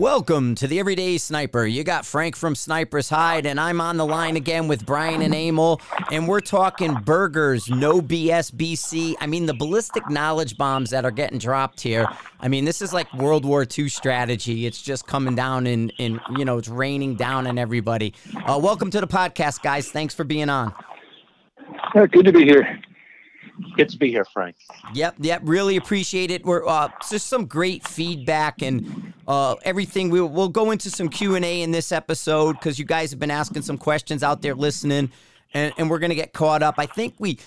Welcome to the Everyday Sniper. You got Frank from Sniper's Hide, and I'm on the line again with Bryan and Emil, and we're talking Berger's, no BS BC. I mean, the ballistic knowledge bombs that are getting dropped here. I mean, this is like World War II strategy. It's just coming down and, and you know, it's raining down on everybody. Uh, welcome to the podcast, guys. Thanks for being on. Uh, good to be here. Good to be here, Frank. Yep, yep. Really appreciate it. We're uh, just some great feedback and uh, everything. We, we'll go into some Q and A in this episode because you guys have been asking some questions out there listening, and, and we're gonna get caught up. I think we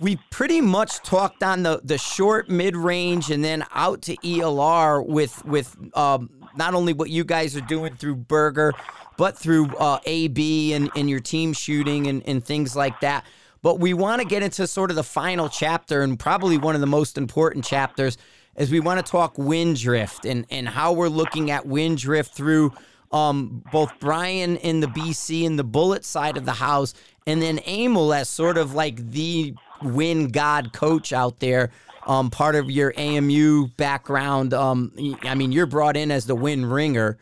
we pretty much talked on the the short, mid range, and then out to ELR with with um, not only what you guys are doing through Berger, but through uh, AB and, and your team shooting and, and things like that. But we want to get into sort of the final chapter and probably one of the most important chapters as we want to talk wind drift and, and how we're looking at wind drift through um, both Bryan in the BC and the bullet side of the house, and then Emil as sort of like the wind god coach out there. Um, part of your AMU background. Um, I mean, you're brought in as the wind ringer,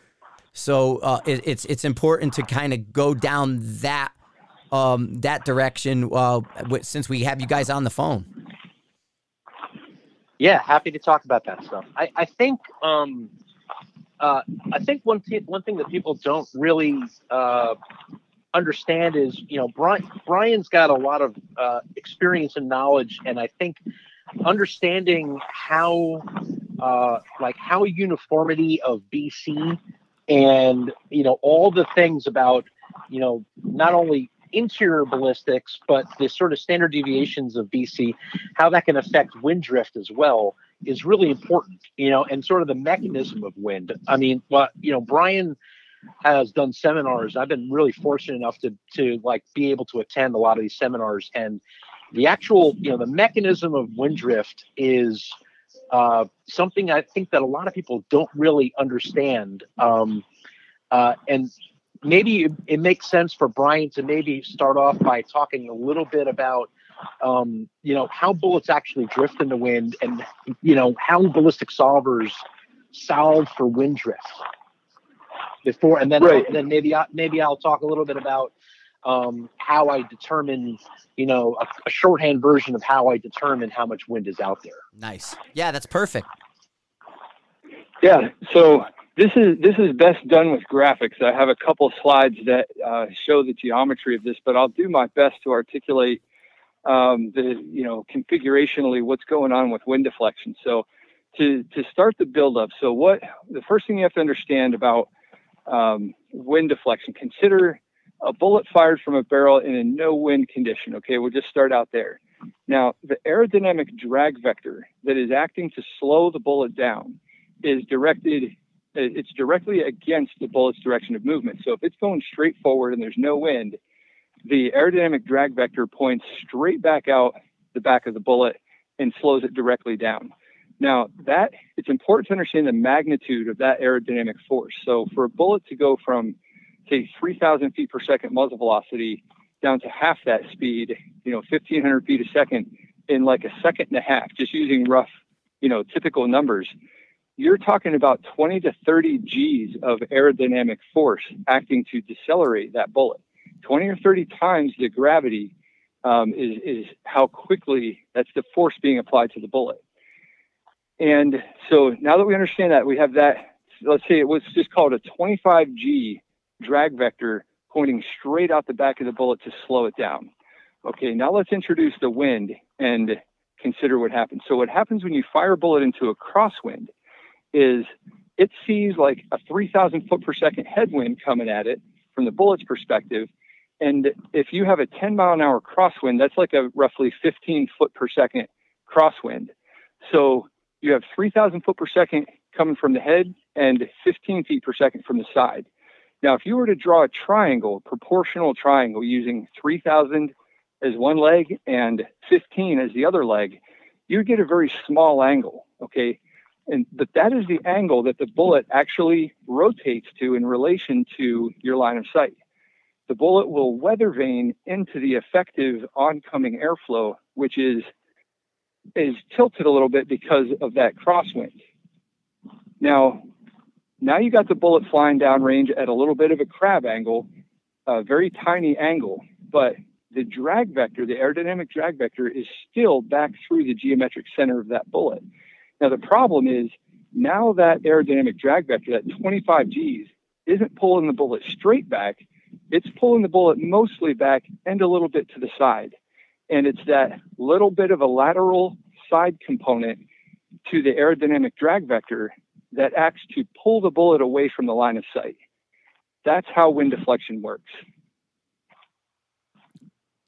so uh, it, it's it's important to kind of go down that um, that direction uh, since we have you guys on the phone. Yeah, happy to talk about that stuff. I, I think um, uh, I think one th- one thing that people don't really uh, understand is you know Bryan Bryan's got a lot of uh, experience and knowledge, and I think understanding how uh, like how uniformity of BC and you know all the things about you know not only interior ballistics, but the sort of standard deviations of BC, how that can affect wind drift as well is really important, you know, and sort of the mechanism of wind. I mean, well, you know, Bryan has done seminars. I've been really fortunate enough to to like be able to attend a lot of these seminars and the actual, you know, the mechanism of wind drift is uh, something I think that a lot of people don't really understand. Um, uh, and maybe it, makes sense for Bryan to maybe start off by talking a little bit about um, you know how bullets actually drift in the wind and you know how ballistic solvers solve for wind drift before and then right. and then maybe I, maybe I'll talk a little bit about um, how I determine you know a, a shorthand version of how I determine how much wind is out there. Nice. Yeah, that's perfect. Yeah. So this is this is best done with graphics. I have a couple slides that uh, show the geometry of this, but I'll do my best to articulate um, the you know configurationally what's going on with wind deflection. So to to start the buildup, so what the first thing you have to understand about um, wind deflection, consider a bullet fired from a barrel in a no wind condition. Okay, we'll just start out there. Now, the aerodynamic drag vector that is acting to slow the bullet down is directed uh, it's directly against the bullet's direction of movement. So if it's going straight forward and there's no wind, the aerodynamic drag vector points straight back out the back of the bullet and slows it directly down. Now, that it's important to understand the magnitude of that aerodynamic force. So for a bullet to go from say 3,000 feet per second muzzle velocity down to half that speed, you know, 1,500 feet a second in like a second and a half, just using rough, you know, typical numbers, you're talking about 20 to 30 G's of aerodynamic force acting to decelerate that bullet. 20 or 30 times the gravity um, is, is how quickly that's the force being applied to the bullet. And so now that we understand that, we have that, let's say it was just called a 25 G drag vector pointing straight out the back of the bullet to slow it down. Okay, now let's introduce the wind and consider what happens. So, what happens when you fire a bullet into a crosswind is it sees like a 3,000 foot per second headwind coming at it from the bullet's perspective. And if you have a 10 mile an hour crosswind, that's like a roughly 15 foot per second crosswind. So you have 3,000 foot per second coming from the head and 15 feet per second from the side. Now, if you were to draw a triangle, proportional triangle using 3,000 as one leg and 15 as the other leg, you get a very small angle. Okay. And but that is the angle that the bullet actually rotates to in relation to your line of sight. The bullet will weather vane into the effective oncoming airflow, which is is tilted a little bit because of that crosswind. Now, Now you got the bullet flying downrange at a little bit of a crab angle, a very tiny angle, but the drag vector, the aerodynamic drag vector, is still back through the geometric center of that bullet. Now, the problem is now that aerodynamic drag vector, that 25 Gs, isn't pulling the bullet straight back, it's pulling the bullet mostly back and a little bit to the side. And it's that little bit of a lateral side component to the aerodynamic drag vector that acts to pull the bullet away from the line of sight. That's how wind deflection works.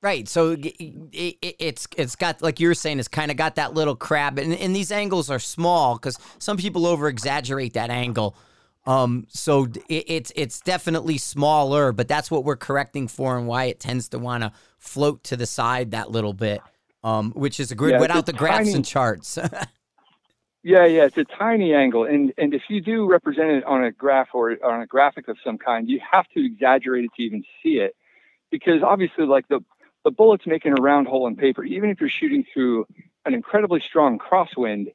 Right. So it, it, it's it's got like you're saying, it's kind of got that little crab, and, and these angles are small because some people over exaggerate that angle. Um, so it, it's it's definitely smaller, but that's what we're correcting for, and why it tends to want to float to the side that little bit. Um, which is a good Yeah, without the graphs tiny- and charts. Yeah, yeah, it's a tiny angle, and and if you do represent it on a graph or on a graphic of some kind, you have to exaggerate it to even see it, because obviously, like the the bullet's making a round hole in paper. Even if you're shooting through an incredibly strong crosswind,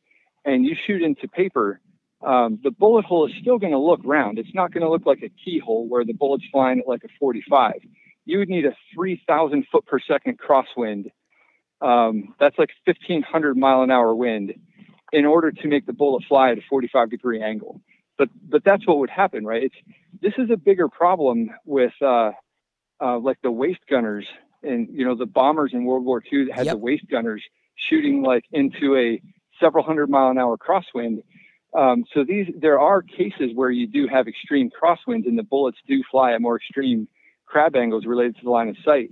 and you shoot into paper, um, the bullet hole is still going to look round. It's not going to look like a keyhole where the bullet's flying at like a 45. You would need a 3,000 foot per second crosswind. Um, that's like 1,500 mile an hour wind in order to make the bullet fly at a 45 degree angle. But but that's what would happen, right? It's this is a bigger problem with uh, uh, like the waste gunners and you know the bombers in World War II that had Yep. the waist gunners shooting like into a several hundred mile an hour crosswind. Um, so these there are cases where you do have extreme crosswinds and the bullets do fly at more extreme crab angles related to the line of sight.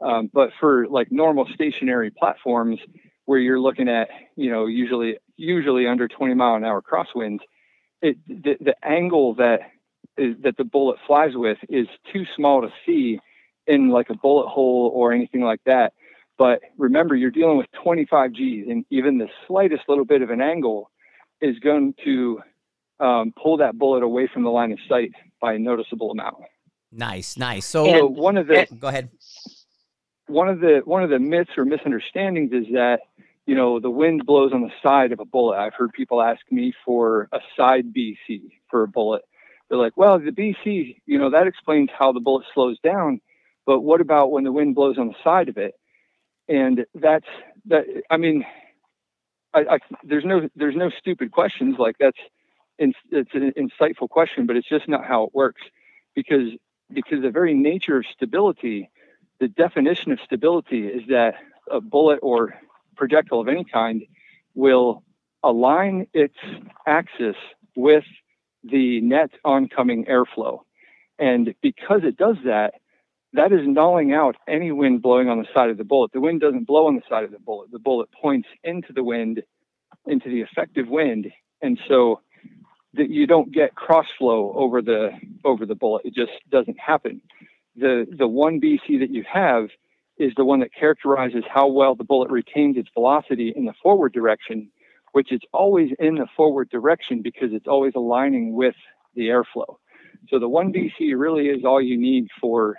Um, but for like normal stationary platforms where you're looking at, you know, usually usually under 20 mile an hour crosswinds, it the, the angle that is, that the bullet flies with is too small to see in like a bullet hole or anything like that. But remember, you're dealing with 25 Gs, and even the slightest little bit of an angle is going to um, pull that bullet away from the line of sight by a noticeable amount. nice, nice. So So one of the go ahead. one of the one of the myths or misunderstandings is that you know the wind blows on the side of a bullet. I've heard people ask me for a side BC for a bullet. They're like, well, the BC, you know, that explains how the bullet slows down, but what about when the wind blows on the side of it? And that's that. I mean, I, I, there's no there's no stupid questions like that's. In, it's an insightful question, but it's just not how it works because because the very nature of stability the definition of stability is that a bullet or projectile of any kind will align its axis with the net oncoming airflow. And because it does that, that is nulling out any wind blowing on the side of the bullet. The wind doesn't blow on the side of the bullet. The bullet points into the wind, into the effective wind. And so that you don't get cross flow over the over the bullet. It just doesn't happen the the one BC that you have is the one that characterizes how well the bullet retains its velocity in the forward direction, which is always in the forward direction because it's always aligning with the airflow. So the one BC really is all you need for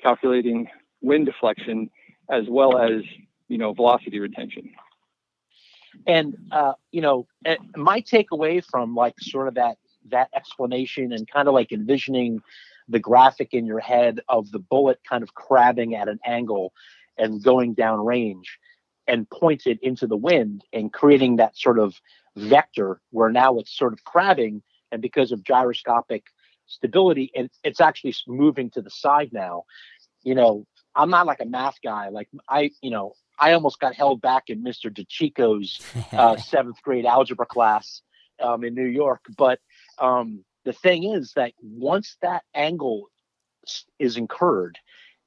calculating wind deflection as well as you know velocity retention. and uh, you know eh, my takeaway from like sort of that that explanation and kind of like envisioning the graphic in your head of the bullet kind of crabbing at an angle and going down range and pointed into the wind and creating that sort of vector where now it's sort of crabbing and because of gyroscopic stability and it's actually moving to the side now you know i'm not like a math guy like i you know i almost got held back in mr dechico's uh, seventh grade algebra class um, in New York. But um, the thing is that once that angle is incurred,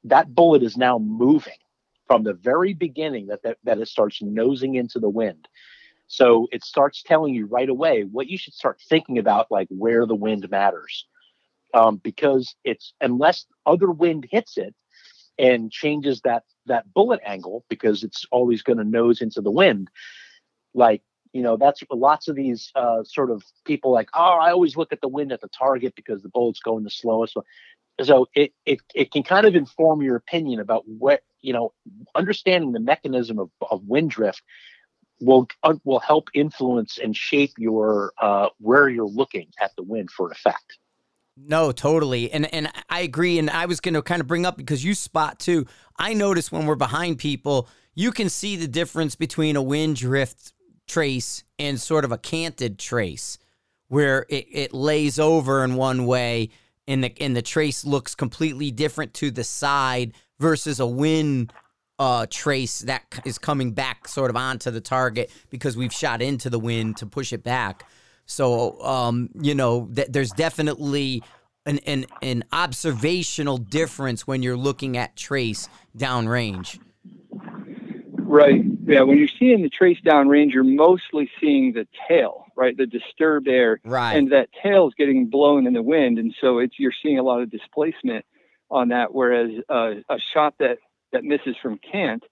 that bullet is now moving from the very beginning that, that, that it starts nosing into the wind. So it starts telling you right away what you should start thinking about, like where the wind matters. Um, because it's unless other wind hits it and changes that that bullet angle, because it's always going to nose into the wind. Like you know that's lots of these uh, sort of people like oh i always look at the wind at the target because the bullet's going the slowest so it, it it can kind of inform your opinion about what you know understanding the mechanism of, of wind drift will uh, will help influence and shape your uh, where you're looking at the wind for effect. No, totally. And and I agree. And I was going to kind of bring up because you spot too. I notice when we're behind people, you can see the difference between a wind drift trace and sort of a canted trace where it, it lays over in one way and the and the trace looks completely different to the side versus a wind uh, trace that is coming back sort of onto the target because we've shot into the wind to push it back. So, um, you know, th- there's definitely an, an, an observational difference when you're looking at trace downrange. Right. Yeah. When you're seeing the trace downrange, you're mostly seeing the tail, right? The disturbed air. Right. And that tail is getting blown in the wind. And so it's, you're seeing a lot of displacement on that. Whereas uh, a shot that, that misses from Cant,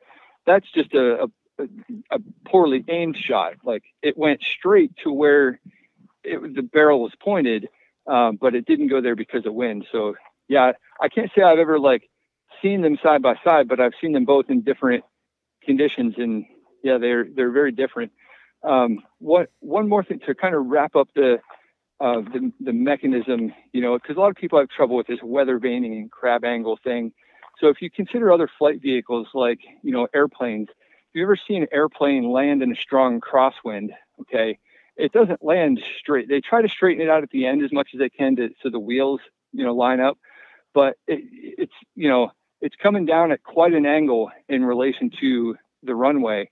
that's just a, a, a poorly aimed shot. Like it went straight to where it, the barrel was pointed, um, but it didn't go there because of wind. So yeah, I can't say I've ever like seen them side by side, but I've seen them both in different conditions, and yeah, they're they're very different. Um, what one more thing to kind of wrap up the uh, the, the mechanism, you know, because a lot of people have trouble with this weather vaning and crab angle thing. So if you consider other flight vehicles like you know airplanes, if you ever seen an airplane land in a strong crosswind, okay, it doesn't land straight. They try to straighten it out at the end as much as they can to so the wheels, you know, line up. But it, it's you know it's coming down at quite an angle in relation to the runway.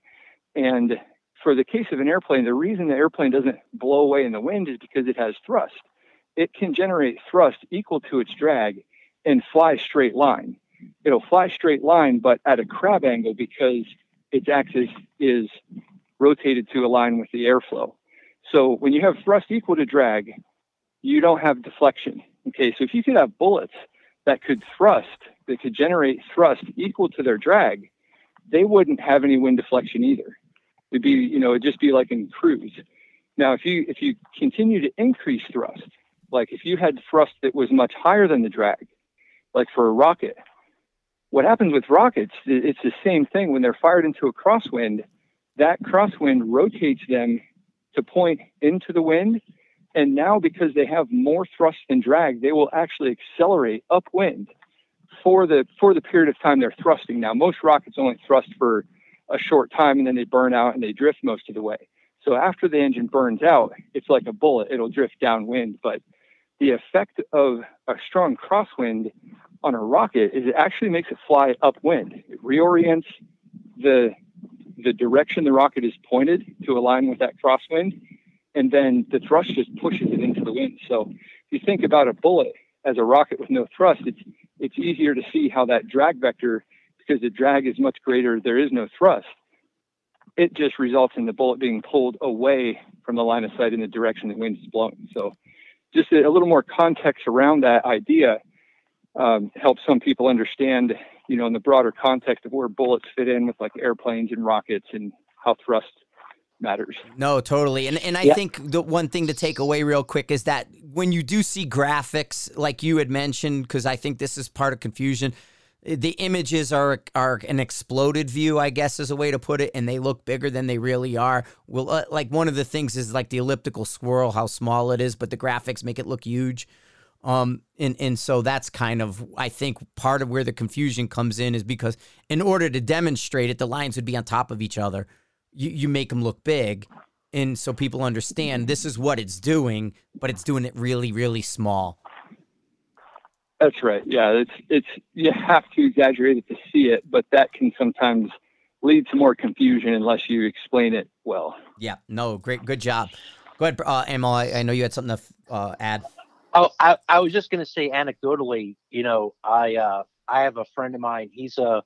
And for the case of an airplane, the reason the airplane doesn't blow away in the wind is because it has thrust. It can generate thrust equal to its drag and fly straight line. It'll fly straight line, but at a crab angle because its axis is rotated to align with the airflow. So when you have thrust equal to drag, you don't have deflection. Okay, so if you could have bullets that could thrust, that could generate thrust equal to their drag, they wouldn't have any wind deflection either. It'd be, you know, it'd just be like in cruise. Now, if you if you continue to increase thrust, like if you had thrust that was much higher than the drag, like for a rocket, what happens with rockets? It's the same thing when they're fired into a crosswind. That crosswind rotates them to point into the wind. And now, because they have more thrust and drag, they will actually accelerate upwind for the for the period of time they're thrusting. Now, most rockets only thrust for a short time and then they burn out and they drift most of the way. So after the engine burns out, it's like a bullet; it'll drift downwind. But the effect of a strong crosswind on a rocket is it actually makes it fly upwind. It reorients the the direction the rocket is pointed to align with that crosswind, and then the thrust just pushes it into the wind. So if you think about a bullet as a rocket with no thrust, it's it's easier to see how that drag vector, because the drag is much greater, there is no thrust. It just results in the bullet being pulled away from the line of sight in the direction the wind is blowing. So just a, a little more context around that idea um, helps some people understand you know, in the broader context of where bullets fit in with like airplanes and rockets and how thrust matters. No, totally. And and I yeah. think the one thing to take away real quick is that when you do see graphics like you had mentioned because I think this is part of confusion, the images are are an exploded view, I guess is a way to put it, and they look bigger than they really are. Well, uh, like one of the things is like the elliptical swirl, how small it is, but the graphics make it look huge. Um, and and so that's kind of I think part of where the confusion comes in is because in order to demonstrate it, the lines would be on top of each other. You you make them look big, and so people understand this is what it's doing, but it's doing it really really small. That's right. Yeah, it's it's you have to exaggerate it to see it, but that can sometimes lead to more confusion unless you explain it well. Yeah. No. Great. Good job. Go ahead, uh, Emil. I, I know you had something to uh, add. Oh, I, I was just going to say anecdotally, you know, I uh, I have a friend of mine. He's a,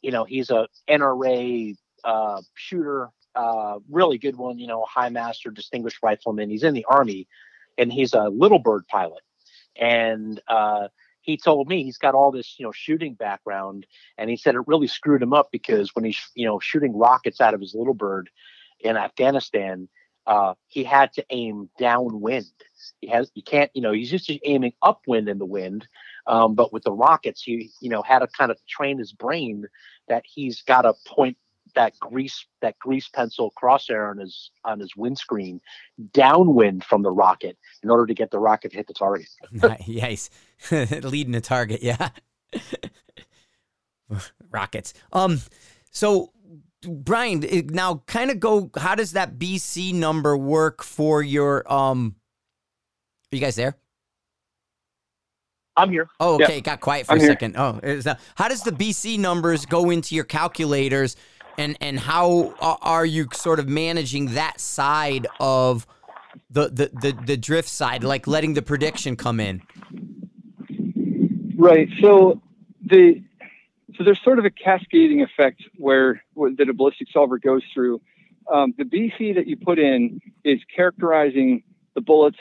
you know, he's a NRA uh, shooter, uh, really good one. You know, high master, distinguished rifleman. He's in the army, and he's a little bird pilot. And uh, he told me he's got all this, you know, shooting background, and he said it really screwed him up because when he's, you know, shooting rockets out of his little bird in Afghanistan, uh, he had to aim downwind he has you can't you know he's just aiming upwind in the wind, um, but with the rockets he you know had to kind of train his brain that he's got to point that grease that grease pencil crosshair on his on his windscreen downwind from the rocket in order to get the rocket to hit the target. yes, leading the target. Yeah, rockets. Um, so Bryan, now kind of go. How does that BC number work for your? Um, are you guys there? I'm here. Oh, okay. Yeah. Got quiet for I'm a here. second. Oh, that, how does the BC numbers go into your calculators, and and how are you sort of managing that side of the the the, the drift side, like letting the prediction come in? Right. So the so there's sort of a cascading effect where, where that a ballistic solver goes through. Um, the BC that you put in is characterizing the bullet's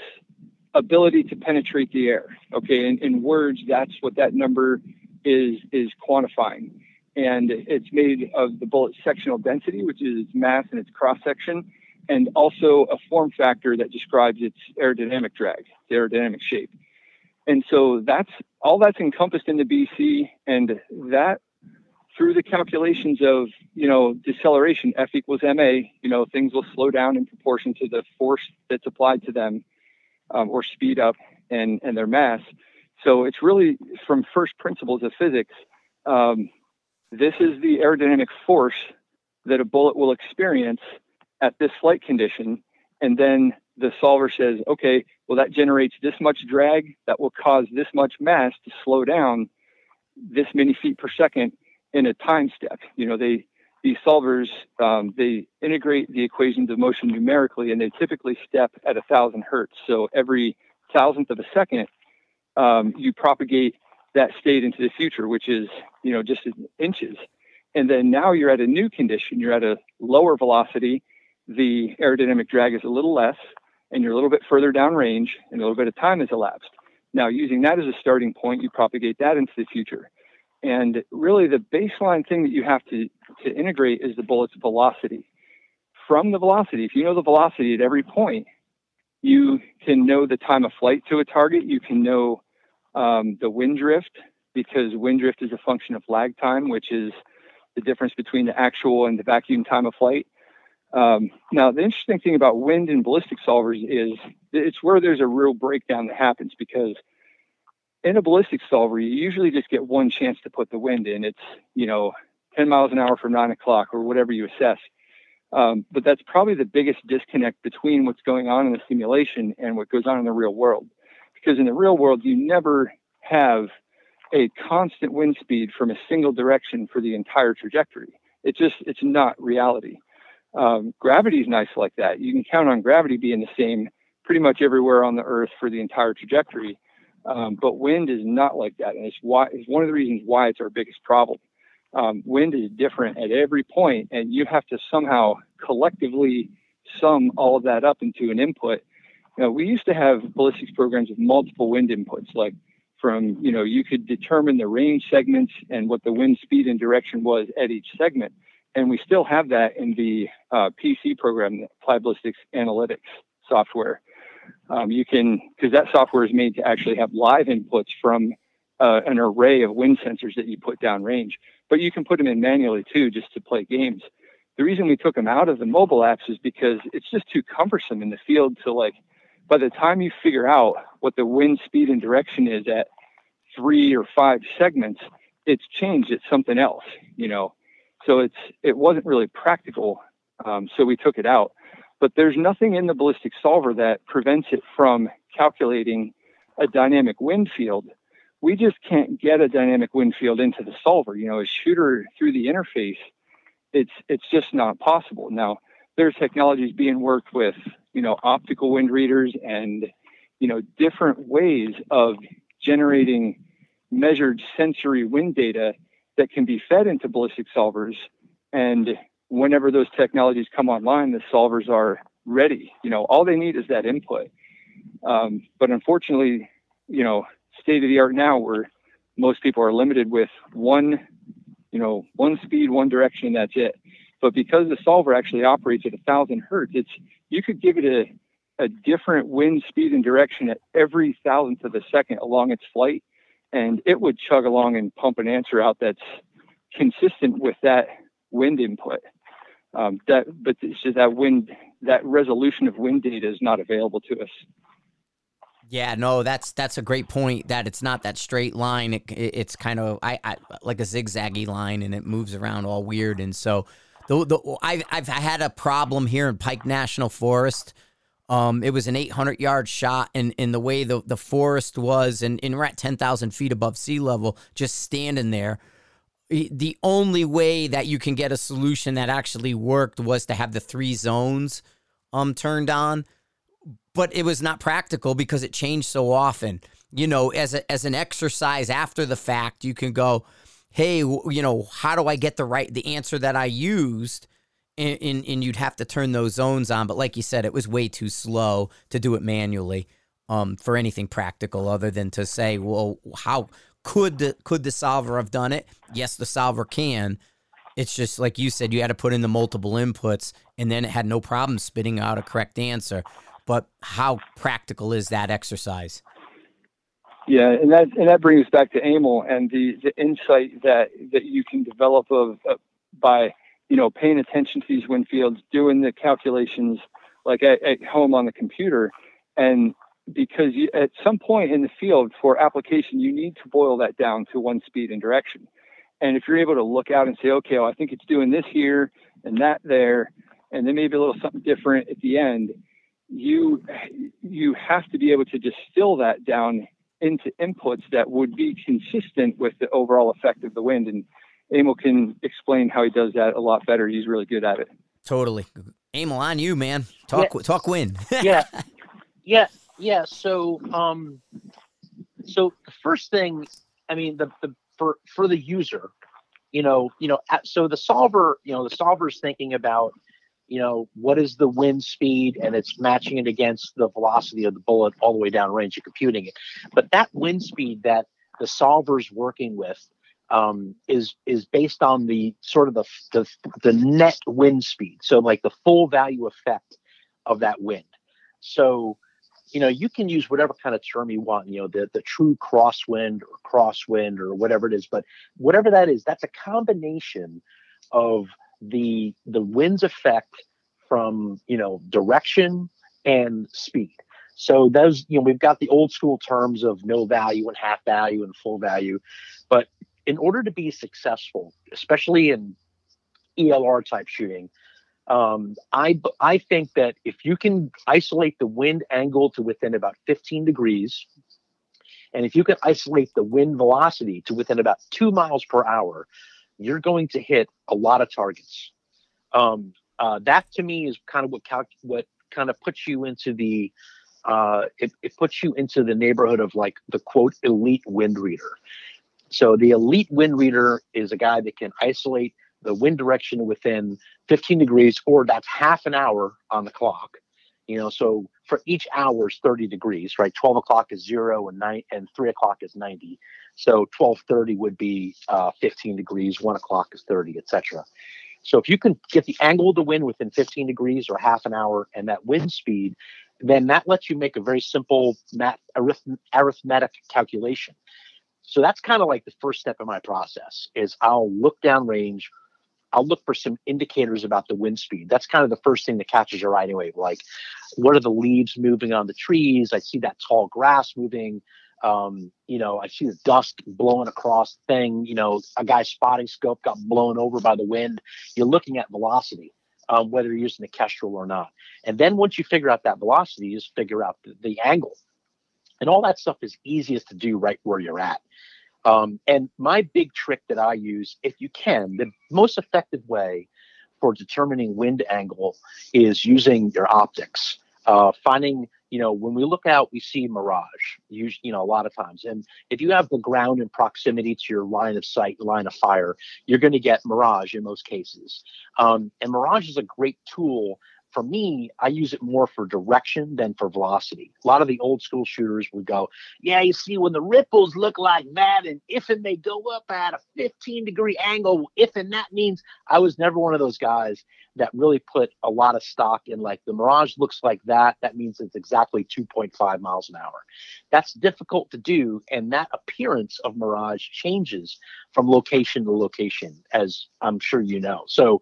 ability to penetrate the air. Okay, in, in words, that's what that number is is quantifying, and it's made of the bullet's sectional density, which is its mass and its cross section, and also a form factor that describes its aerodynamic drag, the aerodynamic shape. And so that's all that's encompassed in the BC, and that through the calculations of you know deceleration, F equals ma, you know things will slow down in proportion to the force that's applied to them, um, or speed up and and their mass. So it's really from first principles of physics. Um, this is the aerodynamic force that a bullet will experience at this flight condition, and then the solver says, okay, well, that generates this much drag that will cause this much mass to slow down this many feet per second in a time step. You know, they these solvers um, they integrate the equations of motion numerically, and they typically step at a thousand hertz. So every thousandth of a second, um, you propagate that state into the future, which is you know just inches. And then now you're at a new condition. You're at a lower velocity. The aerodynamic drag is a little less and you're a little bit further down range and a little bit of time has elapsed. Now, using that as a starting point, you propagate that into the future. And really, the baseline thing that you have to, to integrate is the bullet's velocity. From the velocity, if you know the velocity at every point, you can know the time of flight to a target. You can know um, the wind drift because wind drift is a function of lag time, which is the difference between the actual and the vacuum time of flight. Um, now, the interesting thing about wind and ballistic solvers is it's where there's a real breakdown that happens because in a ballistic solver, you usually just get one chance to put the wind in. It's, you know, 10 miles an hour from nine o'clock or whatever you assess. Um, but that's probably the biggest disconnect between what's going on in the simulation and what goes on in the real world. Because in the real world, you never have a constant wind speed from a single direction for the entire trajectory. It just, it's not reality. Um, gravity is nice like that. You can count on gravity being the same pretty much everywhere on the Earth for the entire trajectory. Um, but wind is not like that, and it's why it's one of the reasons why it's our biggest problem. Um, wind is different at every point, and you have to somehow collectively sum all of that up into an input. You know, we used to have ballistics programs with multiple wind inputs, like from you know you could determine the range segments and what the wind speed and direction was at each segment and we still have that in the uh, PC program, the Applied Ballistics Analytics software. Um, you can, because that software is made to actually have live inputs from uh, an array of wind sensors that you put down range, but you can put them in manually too, just to play games. The reason we took them out of the mobile apps is because it's just too cumbersome in the field to like, by the time you figure out what the wind speed and direction is at three or five segments, it's changed. It's something else, you know. So it's it wasn't really practical. Um, so we took it out. But there's nothing in the ballistic solver that prevents it from calculating a dynamic wind field. We just can't get a dynamic wind field into the solver. You know, a shooter through the interface, it's it's just not possible. Now there's technologies being worked with, you know, optical wind readers and you know different ways of generating measured sensory wind data that can be fed into ballistic solvers. And whenever those technologies come online, the solvers are ready. You know, all they need is that input. Um, but unfortunately, you know, state of the art now, where most people are limited with one, you know, one speed, one direction, that's it. But because the solver actually operates at a thousand hertz, it's you could give it a a different wind speed and direction at every thousandth of a second along its flight, and it would chug along and pump an answer out that's consistent with that wind input. Um, that, but it's just that wind, that resolution of wind data is not available to us. Yeah, no, that's that's a great point. That it's not that straight line. It, it, it's kind of I, I like a zigzaggy line, and it moves around all weird. And so, the the I've I've had a problem here in Pike National Forest. Um, it was an 800 yard shot, and in the way the the forest was, and, and we're at 10,000 feet above sea level, just standing there. The only way that you can get a solution that actually worked was to have the three zones um turned on but it was not practical because it changed so often. You know, as a, as an exercise after the fact, you can go, "Hey, you know, how do I get the right the answer that I used?" And, and, and you'd have to turn those zones on. But like you said, it was way too slow to do it manually um, for anything practical, other than to say, "Well, how could the could the solver have done it?" Yes, the solver can. It's just like you said, you had to put in the multiple inputs, and then it had no problem spitting out a correct answer but how practical is that exercise? Yeah, and that and that brings us back to Emil and the, the insight that that you can develop of, uh, by you know paying attention to these wind fields, doing the calculations like at, at home on the computer, and because you, at some point in the field for application, you need to boil that down to one speed and direction. And if you're able to look out and say, okay, well, I think it's doing this here and that there, and then maybe a little something different at the end, you you have to be able to distill that down into inputs that would be consistent with the overall effect of the wind. And Emil can explain how he does that a lot better. He's really good at it. Totally. Emil, on you, man. Talk yeah. talk wind. yeah. Yeah. Yeah. So um so the first thing, I mean, the, the for for the user, you know, you know, so the solver, you know, the solver's thinking about you know, what is the wind speed and it's matching it against the velocity of the bullet all the way down range and computing it. But that wind speed that the solver's working with um, is is based on the sort of the, the the net wind speed. So like the full value effect of that wind. So you know, you can use whatever kind of term you want, you know, the, the true crosswind or crosswind or whatever it is, but whatever that is, that's a combination of the the wind's effect from you know direction and speed. So those you know we've got the old school terms of no value and half value and full value, but in order to be successful, especially in ELR type shooting, um, I I think that if you can isolate the wind angle to within about 15 degrees, and if you can isolate the wind velocity to within about two miles per hour, you're going to hit a lot of targets. Um, uh, that to me is kind of what cal- what kind of puts you into the uh, it, it puts you into the neighborhood of like the quote elite wind reader. So the elite wind reader is a guy that can isolate the wind direction within 15 degrees, or that's half an hour on the clock. You know, so for each hour is 30 degrees, right? 12 o'clock is zero, and nine and three o'clock is 90. So 12:30 would be uh, 15 degrees, one o'clock is 30, etc. So if you can get the angle of the wind within 15 degrees or half an hour and that wind speed, then that lets you make a very simple math arith- arithmetic calculation. So that's kind of like the first step in my process is I'll look downrange, I'll look for some indicators about the wind speed. That's kind of the first thing that catches your eye anyway. Like, what are the leaves moving on the trees? I see that tall grass moving. Um, you know, I see the dust blowing across thing. You know, a guy's spotting scope got blown over by the wind. You're looking at velocity, um, whether you're using the Kestrel or not. And then once you figure out that velocity, you just figure out the, the angle. And all that stuff is easiest to do right where you're at. Um, and my big trick that I use, if you can, the most effective way for determining wind angle is using your optics. Uh, finding you know, when we look out, we see mirage, you, you know, a lot of times. And if you have the ground in proximity to your line of sight, line of fire, you're going to get mirage in most cases. Um, and mirage is a great tool for me, I use it more for direction than for velocity. A lot of the old school shooters would go, Yeah, you see, when the ripples look like that, and if and they go up at a 15 degree angle, if and that means I was never one of those guys that really put a lot of stock in like the Mirage looks like that. That means it's exactly 2.5 miles an hour. That's difficult to do. And that appearance of Mirage changes from location to location, as I'm sure you know. So,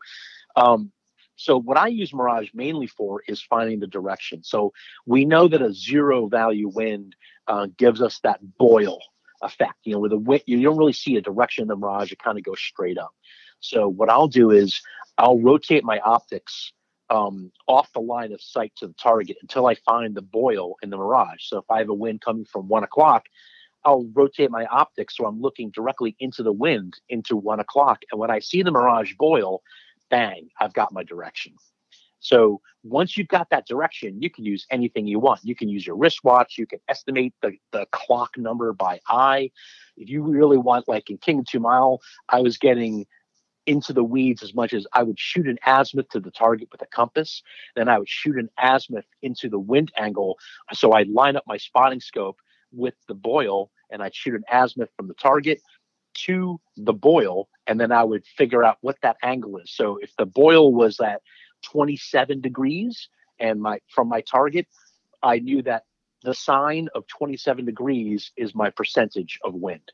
um, So what I use Mirage mainly for is finding the direction. So we know that a zero value wind uh, gives us that boil effect. You know, with the wind you don't really see a direction in the Mirage; it kind of goes straight up. So what I'll do is I'll rotate my optics um, off the line of sight to the target until I find the boil in the Mirage. So if I have a wind coming from one o'clock, I'll rotate my optics so I'm looking directly into the wind into one o'clock. And when I see the Mirage boil, bang, I've got my direction. So once you've got that direction, you can use anything you want. You can use your wristwatch. You can estimate the, the clock number by eye. If you really want, like in King of Two Mile, I was getting into the weeds as much as I would shoot an azimuth to the target with a compass. Then I would shoot an azimuth into the wind angle. So I'd line up my spotting scope with the boil and I'd shoot an azimuth from the target to the boil. And then I would figure out what that angle is. So if the boil was at 27 degrees and my from my target, I knew that the sine of 27 degrees is my percentage of wind.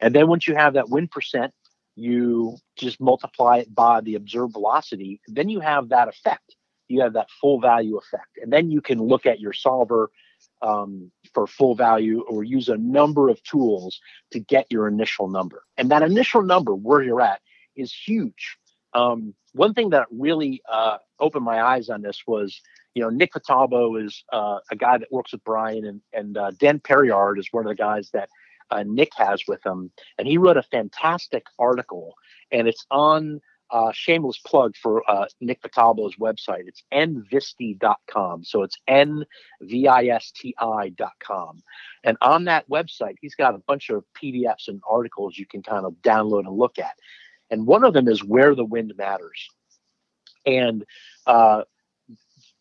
And then once you have that wind percent, you just multiply it by the observed velocity, then you have that effect. You have that full value effect. And then you can look at your solver um, for full value or use a number of tools to get your initial number. And that initial number, where you're at, is huge. Um, one thing that really uh, opened my eyes on this was, you know, Nick Vitalbo is uh, a guy that works with Bryan, and, and uh, Dan Perriard is one of the guys that uh, Nick has with him, and he wrote a fantastic article, and it's on uh, shameless plug for uh, Nick Vitalbo's website. It's nvisti.com. So it's N-V-I-S-T-I.com. And on that website, he's got a bunch of PDFs and articles you can kind of download and look at. And one of them is Where the Wind Matters. And uh,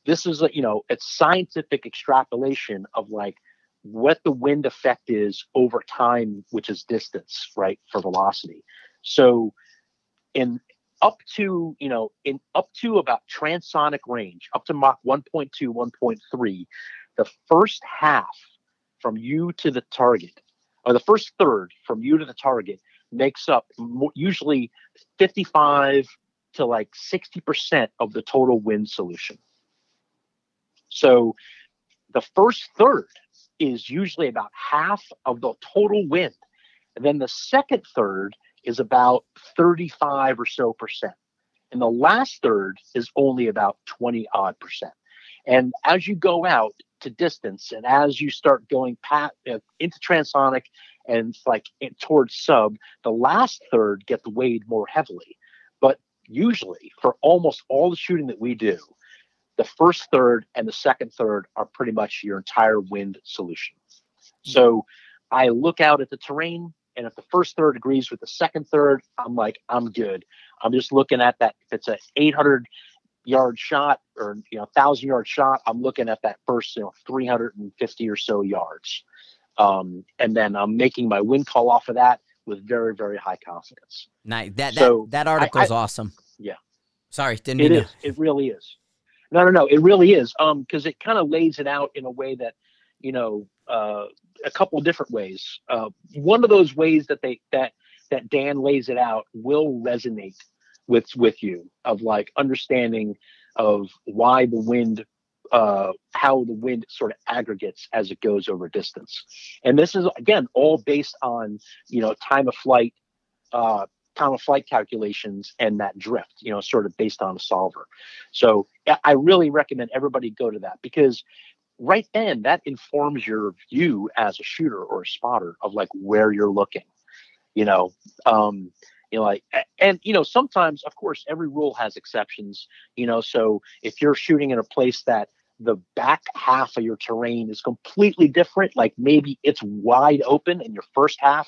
this is, a, you know, it's scientific extrapolation of like what the wind effect is over time, which is distance, right, for velocity. So in up to, you know, in up to about transonic range, up to Mach 1.2, 1.3, the first half from you to the target, or the first third from you to the target, makes up usually 55 to like 60% of the total wind solution. So the first third is usually about half of the total wind. And then the second third is about 35 or so percent. And the last third is only about 20 odd percent. And as you go out to distance and as you start going past, uh, into transonic and like towards sub, the last third gets weighed more heavily. But usually, for almost all the shooting that we do, the first third and the second third are pretty much your entire wind solution. So I look out at the terrain, and if the first third agrees with the second third, I'm like, I'm good. I'm just looking at that. If it's an 800 yard shot or you know thousand yard shot, I'm looking at that first you know 350 or so yards, um, and then I'm making my wind call off of that with very very high confidence. Nice. That so that, that article is awesome. Yeah. Sorry, didn't it is. To... It really is. No, no, no. It really is. Um, because it kind of lays it out in a way that, you know, uh, a couple different ways. Uh, one of those ways that they that that Dan lays it out will resonate with with you of like understanding of why the wind uh, how the wind sort of aggregates as it goes over distance. And this is again all based on you know time of flight, uh, time of flight calculations and that drift, you know, sort of based on a solver. So I really recommend everybody go to that because right then that informs your view as a shooter or a spotter of like where you're looking, you know. Um, you know, like, and you know, sometimes, of course, every rule has exceptions. You know, so if you're shooting in a place that the back half of your terrain is completely different, like maybe it's wide open in your first half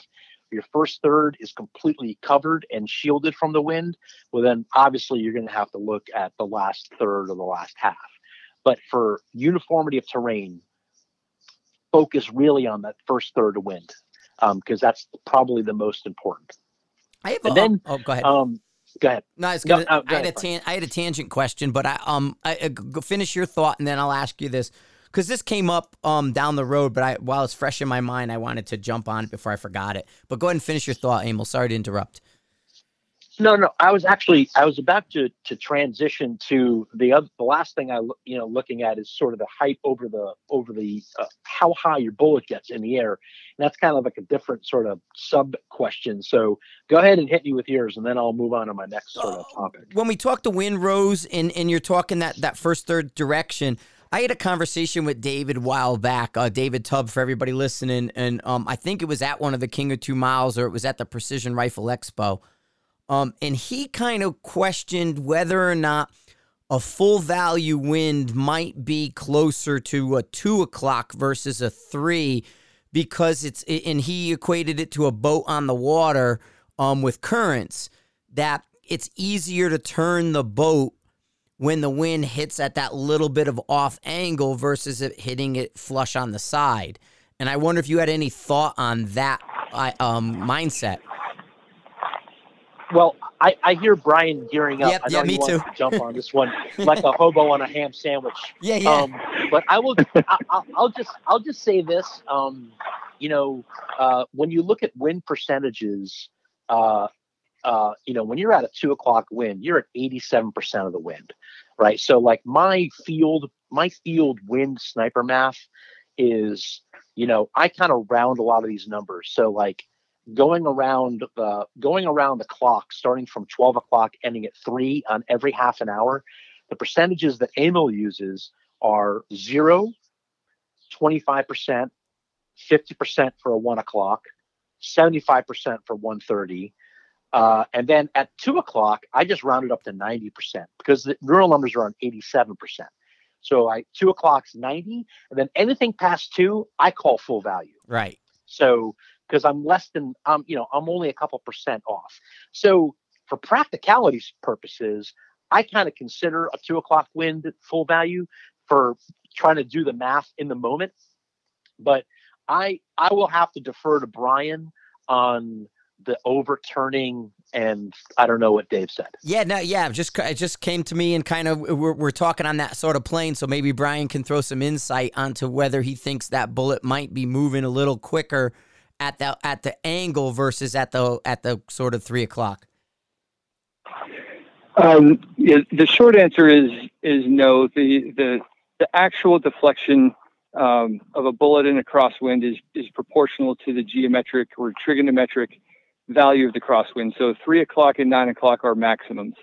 your first third is completely covered and shielded from the wind, well, then obviously you're going to have to look at the last third or the last half. But for uniformity of terrain, focus really on that first third of wind because um, that's probably the most important. I have and a, then, oh, go ahead. Um, go ahead. No, I, gonna, no, I, had a tan- I had a tangent question, but I um I, I, finish your thought and then I'll ask you this because this came up um down the road, but I while it's fresh in my mind, I wanted to jump on it before I forgot it. But go ahead and finish your thought, Emil. Sorry to interrupt. No, no. I was actually I was about to to transition to the other. The last thing I you know looking at is sort of the height over the over the uh, how high your bullet gets in the air, and that's kind of like a different sort of sub question. So go ahead and hit me with yours, and then I'll move on to my next sort of topic. When we talk the wind rose and and you're talking that that first third direction. I had a conversation with David a while back, uh, David Tubb, for everybody listening, and um, I think it was at one of the King of Two Miles or it was at the Precision Rifle Expo. Um, and he kind of questioned whether or not a full value wind might be closer to a two o'clock versus a three because it's and he equated it to a boat on the water um, with currents that it's easier to turn the boat when the wind hits at that little bit of off angle versus it hitting it flush on the side. And I wonder if you had any thought on that um, mindset. Well, I, I hear Bryan gearing up. Yep, I know yeah, me he too. wants to jump on this one like a hobo on a ham sandwich. Yeah, yeah. Um, but I will. I, I'll, I'll just. I'll just say this. Um, you know, uh, when you look at win percentages, uh, uh, you know, when you're at a two o'clock wind, you're at 87% of the wind, right? So like my field, my field wind sniper math is, you know, I kind of round a lot of these numbers. So like going around the going around the clock, starting from 12 o'clock, ending at three on every half an hour, the percentages that Emil uses are zero, 25%, 50% for a one o'clock, 75% for 130 uh, and then at two o'clock, I just rounded up to 90% because the neural numbers are on 87%. So I two o'clock's 90, and then anything past two, I call full value. Right. So because I'm less than um, you know, I'm only a couple percent off. So for practicalities purposes, I kind of consider a two o'clock wind full value for trying to do the math in the moment. But I I will have to defer to Bryan on the overturning and I don't know what Dave said. Yeah, no, yeah, just it just came to me and kind of we're, we're talking on that sort of plane. So maybe Bryan can throw some insight onto whether he thinks that bullet might be moving a little quicker at the at the angle versus at the at the sort of three o'clock. Um, the short answer is is no. The the the actual deflection um, of a bullet in a crosswind is is proportional to the geometric or trigonometric value of the crosswind. So three o'clock and nine o'clock are maximums.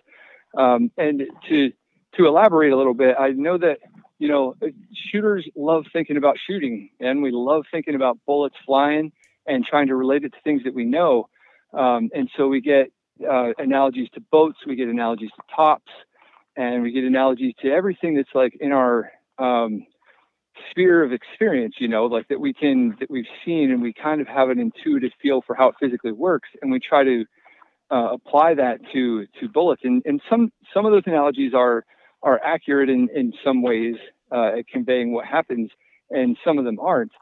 Um, and to to elaborate a little bit, I know that you know shooters love thinking about shooting, and we love thinking about bullets flying and trying to relate it to things that we know. Um, and so we get uh, analogies to boats, we get analogies to tops, and we get analogies to everything that's like in our um, sphere of experience, you know, like that we can that we've seen and we kind of have an intuitive feel for how it physically works, and we try to uh, apply that to to bullets. And and some some of those analogies are are accurate in in some ways uh, at conveying what happens, and some of them aren't.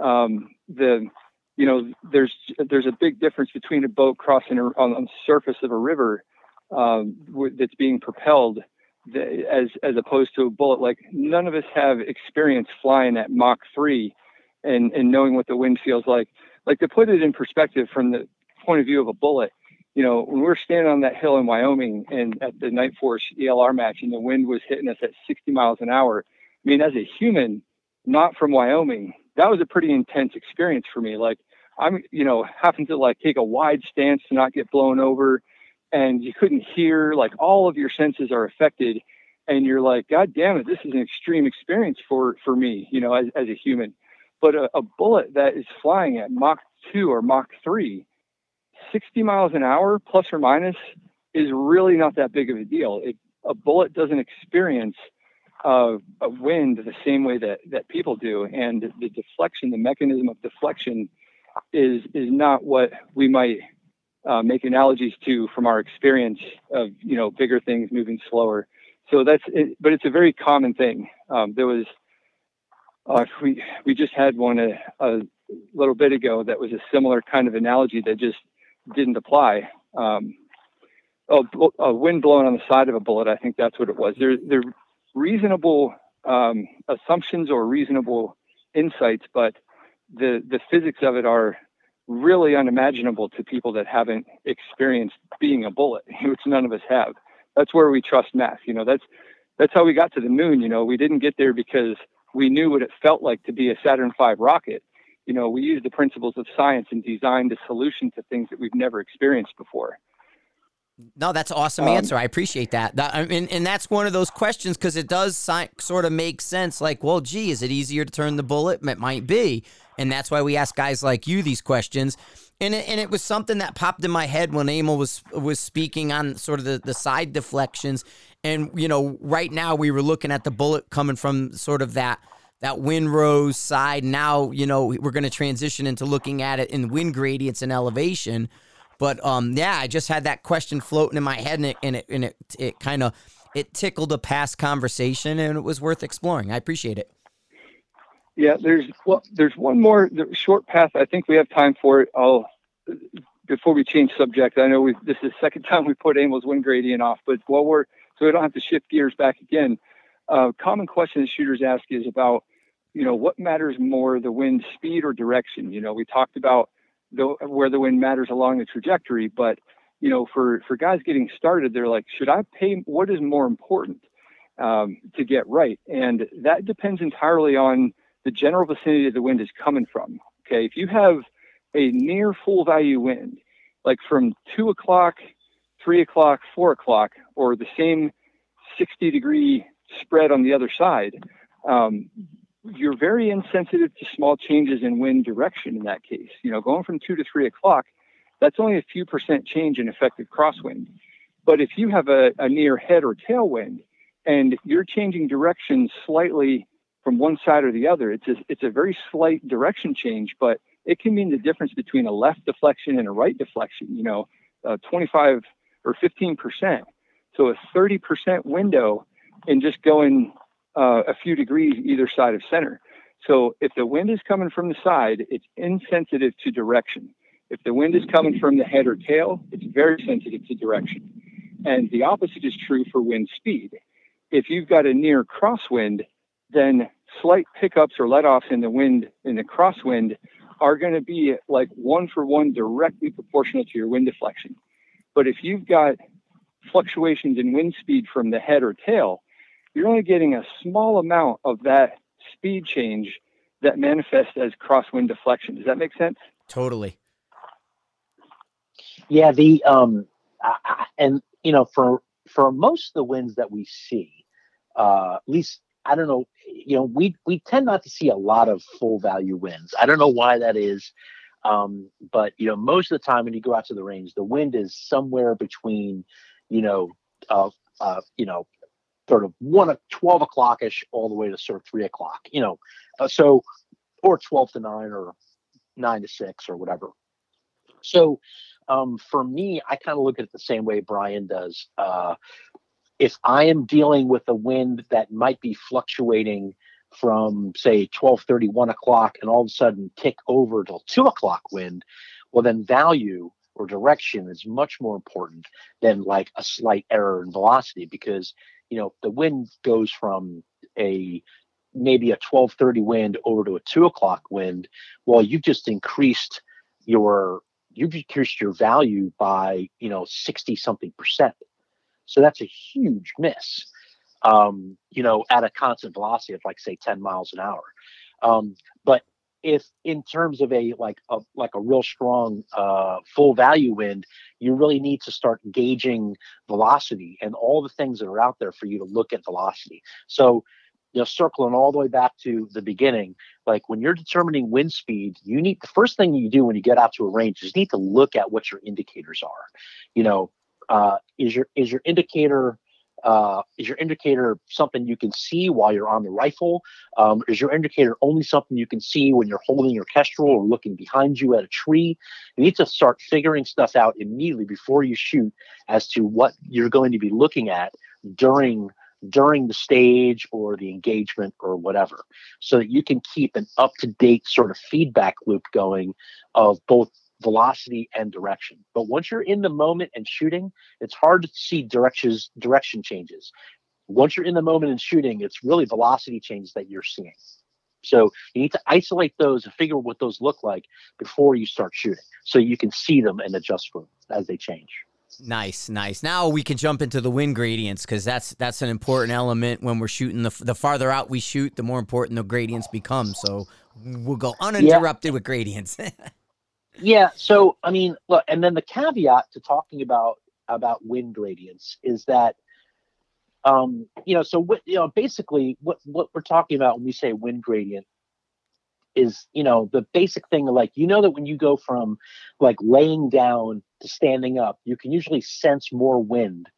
Um, the you know there's there's a big difference between a boat crossing on, on the surface of a river um, that's being propelled as as opposed to a bullet. Like none of us have experience flying at Mach three, and and knowing what the wind feels like. Like to put it in perspective from the point of view of a bullet, you know, when we were standing on that hill in Wyoming and at the Nightforce ELR match, and the wind was hitting us at 60 miles an hour. I mean, as a human, not from Wyoming, that was a pretty intense experience for me. Like I'm, you know, having to like take a wide stance to not get blown over and you couldn't hear like all of your senses are affected and you're like god damn it this is an extreme experience for for me you know as, as a human. But a, a bullet that is flying at mach 2 or mach 3 60 miles an hour plus or minus is really not that big of a deal. It, a bullet doesn't experience uh, a wind the same way that that people do and the deflection the mechanism of deflection is is not what we might uh, make analogies to from our experience of you know bigger things moving slower. So that's it, but it's a very common thing. Um, there was uh, we we just had one a, a, little bit ago that was a similar kind of analogy that just didn't apply. Um, oh, a wind blowing on the side of a bullet. I think that's what it was. There, there reasonable um, assumptions or reasonable insights, but the the physics of it are really unimaginable to people that haven't experienced being a bullet, which none of us have. That's where we trust math. You know, that's that's how we got to the moon. You know, we didn't get there because we knew what it felt like to be a Saturn V rocket. You know, we used the principles of science and designed a solution to things that we've never experienced before. No, that's an awesome um, answer. I appreciate that. that I mean, and that's one of those questions because it does si- sort of make sense. Like, well, gee, is it easier to turn the bullet? It might be, and that's why we ask guys like you these questions. And it, and it was something that popped in my head when Emil was was speaking on sort of the, the side deflections. And you know, right now we were looking at the bullet coming from sort of that that wind rose side. Now, you know, we're going to transition into looking at it in wind gradients and elevation. But um, yeah, I just had that question floating in my head, and it and it and it, it kind of it tickled a past conversation, and it was worth exploring. I appreciate it. Yeah, there's well, there's one more short path. I think we have time for it. I'll before we change subject. I know we this is the second time we put Emil's wind gradient off, but while we're so we don't have to shift gears back again. Uh, common question that shooters ask is about, you know, what matters more, the wind speed or direction? You know, we talked about the, where the wind matters along the trajectory. But you know, for for guys getting started, they're like, should I pay? What is more important um, to get right? And that depends entirely on the general vicinity of the wind is coming from. Okay, if you have a near full value wind, like from two o'clock, three o'clock, four o'clock, or the same 60 degree spread on the other side, um, you're very insensitive to small changes in wind direction in that case. You know, going from two to three o'clock, that's only a few percent change in effective crosswind. But if you have a, a near head or tailwind and you're changing direction slightly from one side or the other, it's a, it's a very slight direction change, but it can mean the difference between a left deflection and a right deflection, you know, uh, 25 or 15%. So a 30% window in just going uh, a few degrees either side of center. So if the wind is coming from the side, it's insensitive to direction. If the wind is coming from the head or tail, it's very sensitive to direction. And the opposite is true for wind speed. If you've got a near crosswind, then slight pickups or letoffs in the wind in the crosswind are going to be like one for one directly proportional to your wind deflection. But if you've got fluctuations in wind speed from the head or tail, you're only getting a small amount of that speed change that manifests as crosswind deflection. Does that make sense? Totally. Yeah, the um, and you know, for for most of the winds that we see, uh, at least I don't know, you know, we we tend not to see a lot of full value winds. I don't know why that is. Um, but you know, most of the time when you go out to the range, the wind is somewhere between, you know, uh, uh, you know, sort of one of 12 o'clock ish all the way to sort of three o'clock, you know, uh, so, or 12 to nine or nine to six or whatever. So, um, for me, I kind of look at it the same way Bryan does. Uh, if I am dealing with a wind that might be fluctuating from say 12 30 1 o'clock and all of a sudden tick over till 2 o'clock wind well then value or direction is much more important than like a slight error in velocity because you know, the wind goes from a maybe a 1230 wind over to a two o'clock wind, well, you've just increased your you've increased your value by you know 60 something percent. So that's a huge miss. Um, you know, at a constant velocity of like say 10 miles an hour. Um, but if in terms of a like a like a real strong uh, full value wind, you really need to start gauging velocity and all the things that are out there for you to look at velocity. So you know, circling all the way back to the beginning, like when you're determining wind speed, you need the first thing you do when you get out to a range is you need to look at what your indicators are. You know, uh, is your is your indicator uh, is your indicator something you can see while you're on the rifle? Um, is your indicator only something you can see when you're holding your kestrel or looking behind you at a tree? You need to start figuring stuff out immediately before you shoot as to what you're going to be looking at during during the stage or the engagement or whatever so that you can keep an up to date sort of feedback loop going of both velocity and direction. But once you're in the moment and shooting, it's hard to see directions direction changes. Once you're in the moment and shooting, it's really velocity changes that you're seeing. So you need to isolate those and figure out what those look like before you start shooting, so you can see them and adjust for them as they change. Nice, nice. Now we can jump into the wind gradients because that's that's an important element when we're shooting. The the farther out we shoot, the more important the gradients become. So we'll go uninterrupted yeah. with gradients. yeah. So I mean, look, and then the caveat to talking about about wind gradients is that, um, you know, so what you know, basically what what we're talking about when we say wind gradient is you know the basic thing like you know that when you go from like laying down to standing up you can usually sense more wind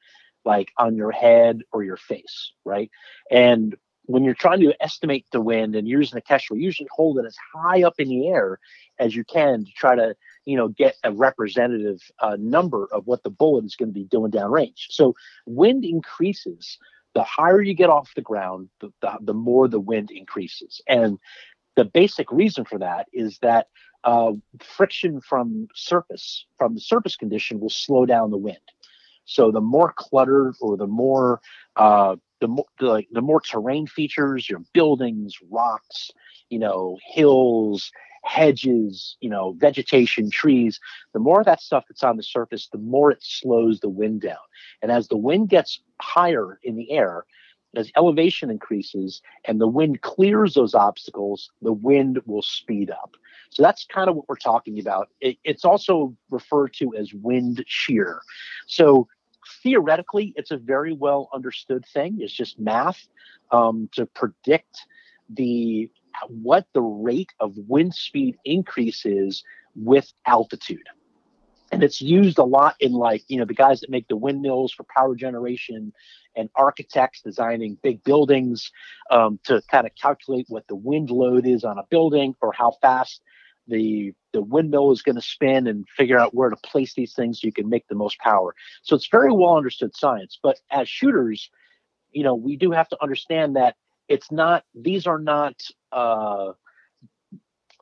like on your head or your face right and when you're trying to estimate the wind and you're using a Kestrel, usually hold it as high up in the air as you can to try to, you know, get a representative uh, number of what the bullet is going to be doing downrange. So wind increases. The higher you get off the ground, the, the, the more the wind increases. And the basic reason for that is that uh, friction from surface, from the surface condition, will slow down the wind. So the more cluttered or the more uh, the more like the more terrain features, your buildings, rocks, you know, hills, hedges, you know, vegetation, trees, the more of that stuff that's on the surface, the more it slows the wind down. And as the wind gets higher in the air, as elevation increases and the wind clears those obstacles, the wind will speed up. So that's kind of what we're talking about. It, it's also referred to as wind shear. So theoretically, it's a very well understood thing. It's just math um, to predict the what the rate of wind speed increases with altitude. And it's used a lot in like, you know, the guys that make the windmills for power generation and architects designing big buildings um, to kind of calculate what the wind load is on a building or how fast the the windmill is going to spin and figure out where to place these things so you can make the most power. So it's very well understood science. But as shooters, you know, we do have to understand that it's not; these are not. Uh,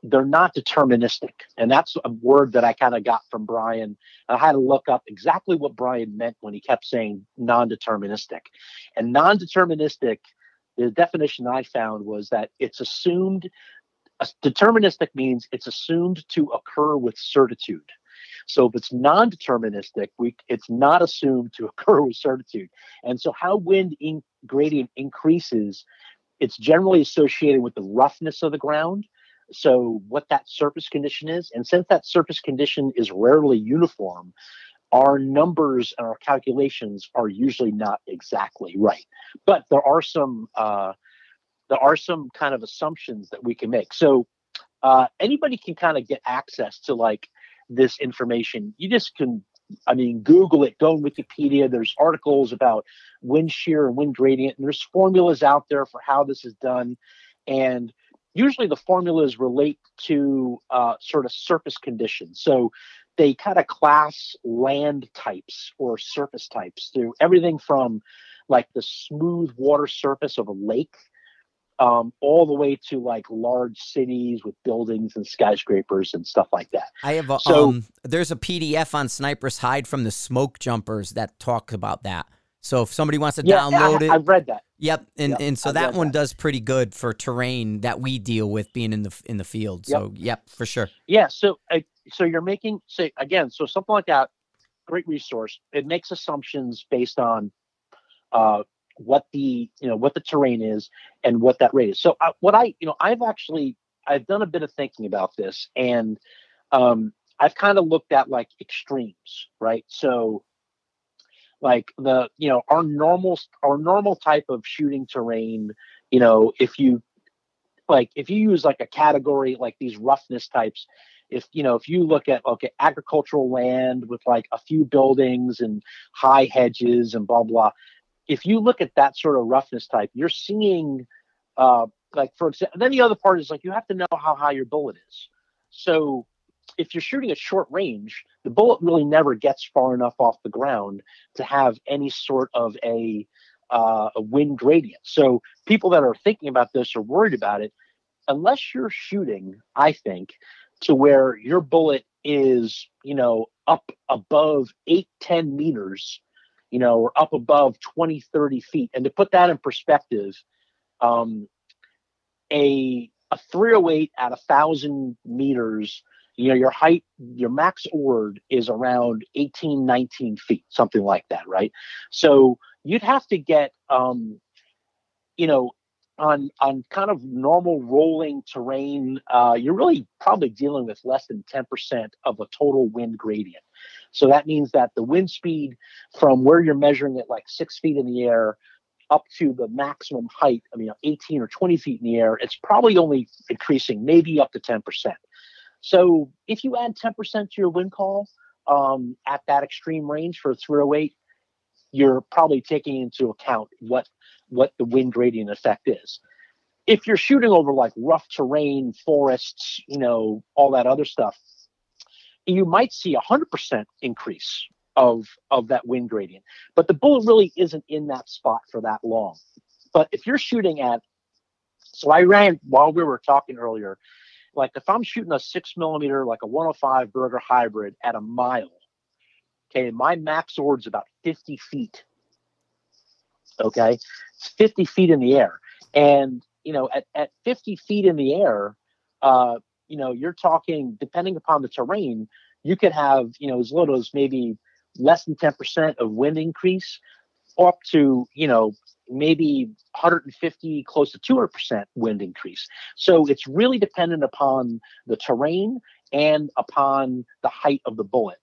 they're not deterministic, and that's a word that I kind of got from Bryan. I had to look up exactly what Bryan meant when he kept saying non-deterministic, and non-deterministic. The definition I found was that it's assumed deterministic means it's assumed to occur with certitude. So if it's non-deterministic, we it's not assumed to occur with certitude. And so how wind in gradient increases, it's generally associated with the roughness of the ground. So what that surface condition is, and since that surface condition is rarely uniform, our numbers and our calculations are usually not exactly right. But there are some uh, there are some kind of assumptions that we can make. So uh, anybody can kind of get access to like this information. You just can, I mean, Google it, go on Wikipedia. There's articles about wind shear and wind gradient, and there's formulas out there for how this is done. And usually the formulas relate to uh, sort of surface conditions. So they kind of class land types or surface types through everything from like the smooth water surface of a lake um, all the way to like large cities with buildings and skyscrapers and stuff like that. I have a so, um, there's a PDF on Sniper's Hide from the smoke jumpers that talk about that. So if somebody wants to yeah, download I, it, I've read that. Yep, and yep, and so I've that one that. does pretty good for terrain that we deal with being in the in the field. So yep, yep for sure. Yeah, so uh, so you're making say again, so something like that, great resource. It makes assumptions based on uh, what the you know what the terrain is and what that rate is. So uh, what I you know I've actually I've done a bit of thinking about this and um, I've kind of looked at like extremes, right? So like the you know our normal our normal type of shooting terrain, you know if you like if you use like a category like these roughness types if you know if you look at okay agricultural land with like a few buildings and high hedges and blah blah if you look at that sort of roughness type, you're seeing, uh, like for example, then the other part is like you have to know how high your bullet is. So if you're shooting at short range, the bullet really never gets far enough off the ground to have any sort of a uh, a wind gradient. So people that are thinking about this or worried about it, unless you're shooting, I think, to where your bullet is, you know, up above eight, 10 meters you know, or up above 20, 30 feet. And to put that in perspective, um, a a 308 at a thousand meters, you know, your height, your max ord is around 18, 19 feet, something like that, right? So you'd have to get, um, you know, on on kind of normal rolling terrain, uh, you're really probably dealing with less than 10% of a total wind gradient. So that means that the wind speed from where you're measuring it like six feet in the air up to the maximum height, I mean, 18 or 20 feet in the air, it's probably only increasing maybe up to 10%. So if you add 10% to your wind call um, at that extreme range for 308, you're probably taking into account what what the wind gradient effect is. If you're shooting over like rough terrain, forests, you know, all that other stuff, you might see a hundred percent increase of of that wind gradient. But the bullet really isn't in that spot for that long. But if you're shooting at, so I ran while we were talking earlier, like if I'm shooting a six millimeter, like a 105 Berger hybrid at a mile, okay, my max ord's about 50 feet. Okay, it's 50 feet in the air, and you know, at, at 50 feet in the air, uh, you know, you're talking depending upon the terrain, you could have you know as little as maybe less than 10% of wind increase up to you know maybe 150 close to 200% wind increase. So it's really dependent upon the terrain and upon the height of the bullet.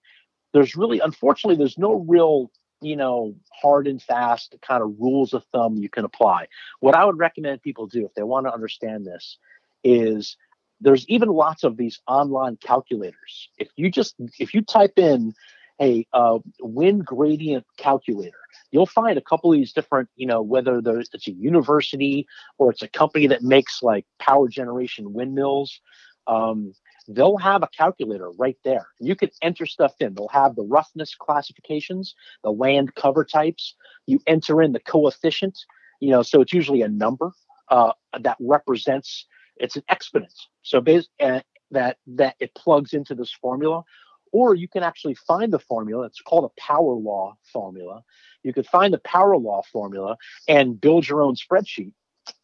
There's really unfortunately there's no real you know hard and fast kind of rules of thumb you can apply. What i would recommend people do if they want to understand this is there's even lots of these online calculators if you just if you type in a uh, wind gradient calculator you'll find a couple of these different you know whether it's a university or it's a company that makes like power generation windmills um, they'll have a calculator right there. You can enter stuff in. They'll have the roughness classifications, the land cover types. You enter in the coefficient, you know, so it's usually a number uh, that represents. It's an exponent. So uh, that that it plugs into this formula, or you can actually find the formula. It's called a power law formula. You could find the power law formula and build your own spreadsheet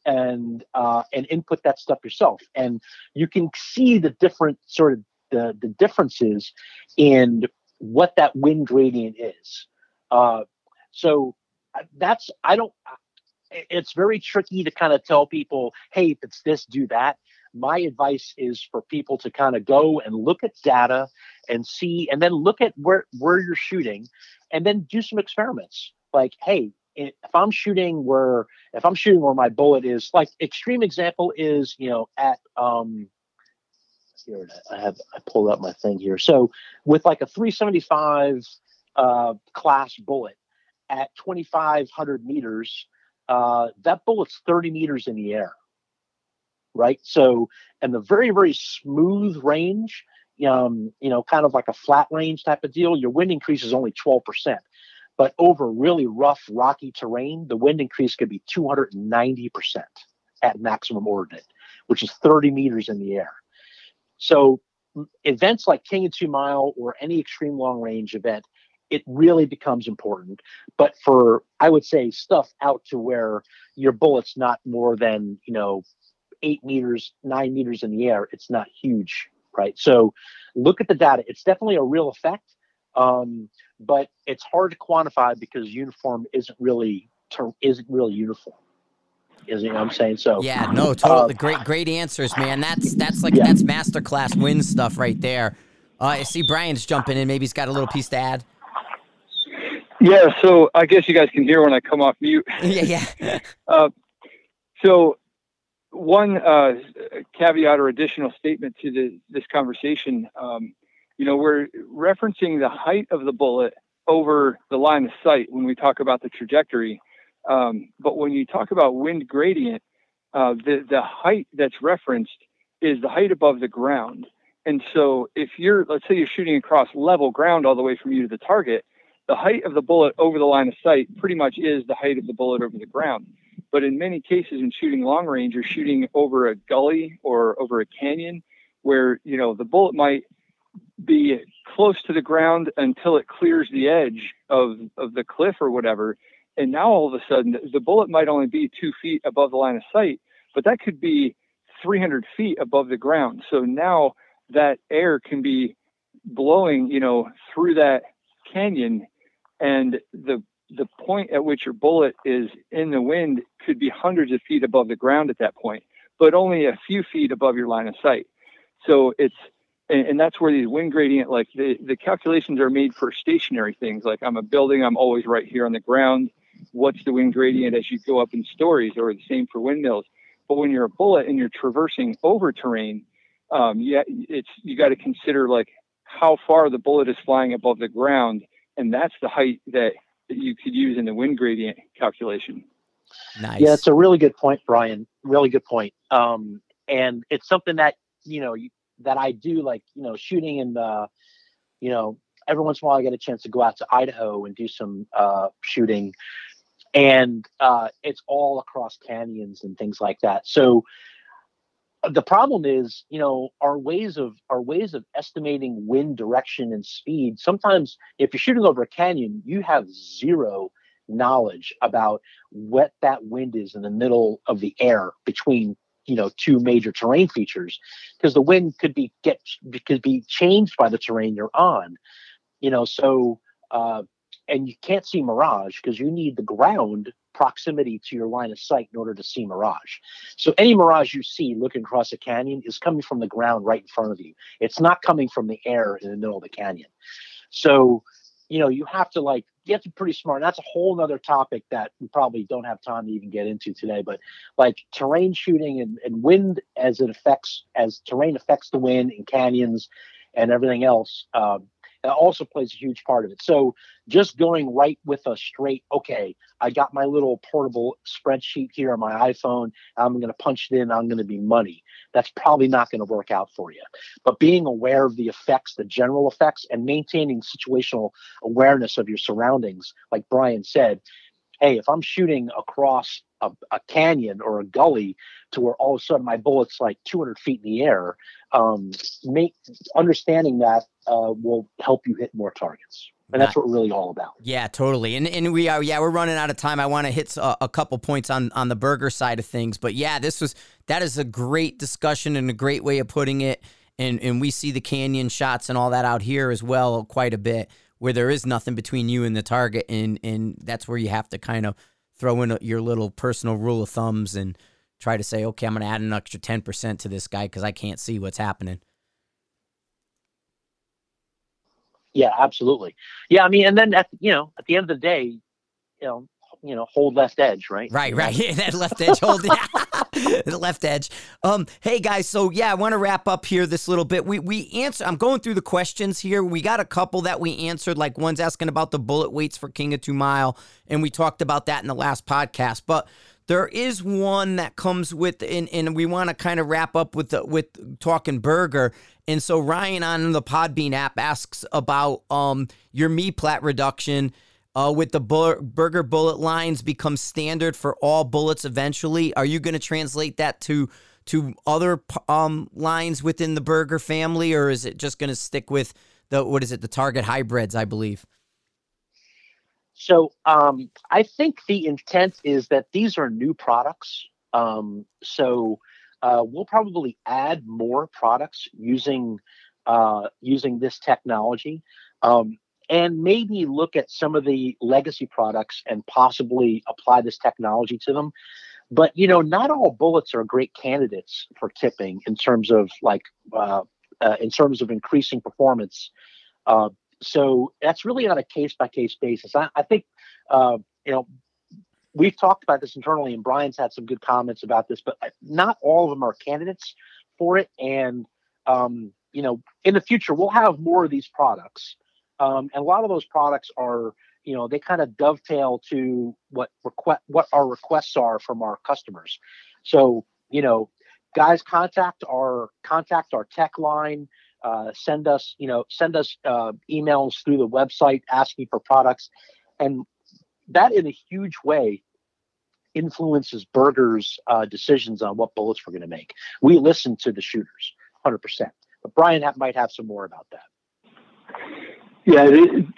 and uh, and input that stuff yourself, and you can see the different sort of the the differences in what that wind gradient is. Uh, so uh, that's I don't. It's very tricky to kind of tell people, hey, if it's this, do that. My advice is for people to kind of go and look at data and see, and then look at where where you're shooting, and then do some experiments. Like, hey, if I'm shooting where if I'm shooting where my bullet is, like extreme example is you know at um here I have I pulled up my thing here. So with like a 375 uh, class bullet at 2,500 meters, uh, that bullet's 30 meters in the air, right? So and the very very smooth range, um, you know, kind of like a flat range type of deal, your wind increase is only 12 percent. But over really rough, rocky terrain, the wind increase could be 290% at maximum ordinate, which is 30 meters in the air. So events like King of Two Mile or any extreme long range event, it really becomes important. But for I would say stuff out to where your bullet's not more than you know eight meters, nine meters in the air, it's not huge, right? So look at the data. It's definitely a real effect. Um, but it's hard to quantify because uniform isn't really term isn't really uniform. Is you know what I'm saying? So yeah, no, totally uh, great, great answers, man. That's that's like yeah. that's masterclass win stuff right there. Uh, I see Bryan's jumping in. Maybe he's got a little piece to add. Yeah, so I guess you guys can hear when I come off mute. yeah, yeah. uh, so one uh, caveat or additional statement to the, this conversation. Um, you know, we're referencing the height of the bullet over the line of sight when we talk about the trajectory. Um, but when you talk about wind gradient, uh, the, the height that's referenced is the height above the ground. And so if you're, let's say you're shooting across level ground all the way from you to the target, the height of the bullet over the line of sight pretty much is the height of the bullet over the ground. But in many cases, in shooting long range, you're shooting over a gully or over a canyon where, you know, the bullet might be close to the ground until it clears the edge of, of the cliff or whatever. And now all of a sudden, the bullet might only be two feet above the line of sight, but that could be 300 feet above the ground. So now that air can be blowing, you know, through that canyon, and the the point at which your bullet is in the wind could be hundreds of feet above the ground at that point, but only a few feet above your line of sight. So it's and, and that's where these wind gradient, like the the calculations are made for stationary things. Like I'm a building, I'm always right here on the ground. What's the wind gradient as you go up in stories, or the same for windmills. But when you're a bullet and you're traversing over terrain, um, yeah, it's you got to consider like how far the bullet is flying above the ground, and that's the height that, that you could use in the wind gradient calculation. Nice. Yeah, it's a really good point, Bryan. Really good point. Um, and it's something that you know you, that I do like you know shooting in the you know every once in a while I get a chance to go out to Idaho and do some uh, shooting and uh, it's all across canyons and things like that. So the problem is, you know, our ways of our ways of estimating wind direction and speed. Sometimes, if you're shooting over a canyon, you have zero knowledge about what that wind is in the middle of the air between you know two major terrain features because the wind could be get could be changed by the terrain you're on you know so uh, and you can't see mirage because you need the ground proximity to your line of sight in order to see mirage. So any mirage you see looking across a canyon is coming from the ground right in front of you. It's not coming from the air in the middle of the canyon. So, you know, you have to like you have to be pretty smart. And that's a whole other topic that we probably don't have time to even get into today. But like terrain shooting and, and wind as it affects as terrain affects the wind in canyons and everything else. Um, also plays a huge part of it. So just going right with a straight, okay, I got my little portable spreadsheet here on my iPhone. I'm going to punch it in. I'm going to be money. That's probably not going to work out for you. But being aware of the effects, the general effects, and maintaining situational awareness of your surroundings, like Bryan said, hey, if I'm shooting across a, a, canyon or a gully to where all of a sudden my bullet's like 200 feet in the air, um, make understanding that uh, will help you hit more targets. And that's what we're really all about. Yeah, totally. And and we are yeah we're running out of time. I want to hit a, a couple points on on the Berger side of things, but yeah, this was that is a great discussion and a great way of putting it. And and we see the canyon shots and all that out here as well quite a bit where there is nothing between you and the target, and and that's where you have to kind of throw in your little personal rule of thumbs and try to say, okay, I'm going to add an extra ten percent to this guy because I can't see what's happening. Yeah, absolutely. Yeah, I mean, and then at you know at the end of the day, you know, you know, hold left edge, right? Right, right. that left edge hold. the left edge. Um, hey guys, so yeah, I want to wrap up here this little bit. We we answer. I'm going through the questions here. We got a couple that we answered. Like one's asking about the bullet weights for King of Two Mile, and we talked about that in the last podcast. But there is one that comes with, and, and we want to kind of wrap up with the, with talking Berger. And so Ryan on the Podbean app asks about um your meplat reduction uh, with the Berger bullet lines become standard for all bullets eventually. Are you going to translate that to to other um, lines within the Berger family, or is it just going to stick with the what is it the Target hybrids? I believe. So um, I think the intent is that these are new products. Um, so uh, we'll probably add more products using uh, using this technology. Um, and maybe look at some of the legacy products and possibly apply this technology to them. But you know, not all bullets are great candidates for tipping in terms of like uh, uh, in terms of increasing performance. Uh, so that's really on a case by case basis. I, I think uh, you know we've talked about this internally, and Bryan's had some good comments about this, but not all of them are candidates for it. And um, you know, in the future, we'll have more of these products. Um, and a lot of those products are, you know, they kind of dovetail to what request what our requests are from our customers. So, you know, guys, contact our contact our tech line. Uh, send us, you know, send us uh, emails through the website asking for products, and that in a huge way influences Berger's uh, decisions on what bullets we're going to make. We listen to the shooters, hundred percent. But Bryan might have some more about that. Yeah,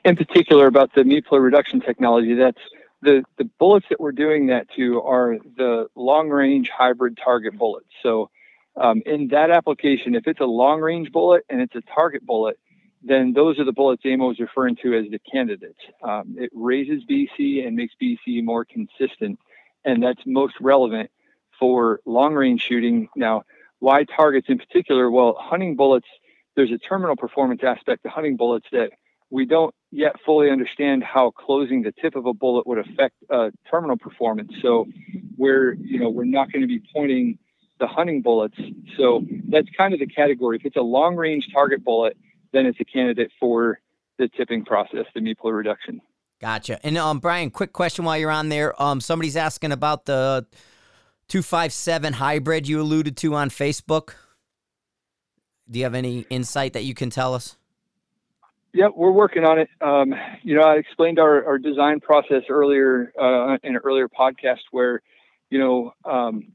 in particular about the meplat reduction technology, that's the, the bullets that we're doing that to are the long range hybrid target bullets. So Um, in that application, if it's a long range bullet and it's a target bullet, then those are the bullets Emil is referring to as the candidates. Um, it raises BC and makes BC more consistent, and that's most relevant for long range shooting. Now, why targets in particular? Well, hunting bullets, there's a terminal performance aspect to hunting bullets that we don't yet fully understand how closing the tip of a bullet would affect uh, terminal performance. So we're, you know, we're not going to be pointing the hunting bullets. So that's kind of the category. If it's a long range target bullet, then it's a candidate for the tipping process, the meplat reduction. Gotcha. And um, Bryan, quick question while you're on there. Um, somebody's asking about the 257 hybrid you alluded to on Facebook. Do you have any insight that you can tell us? Yep, we're working on it. Um, you know, I explained our, our design process earlier uh, in an earlier podcast where, you know, um,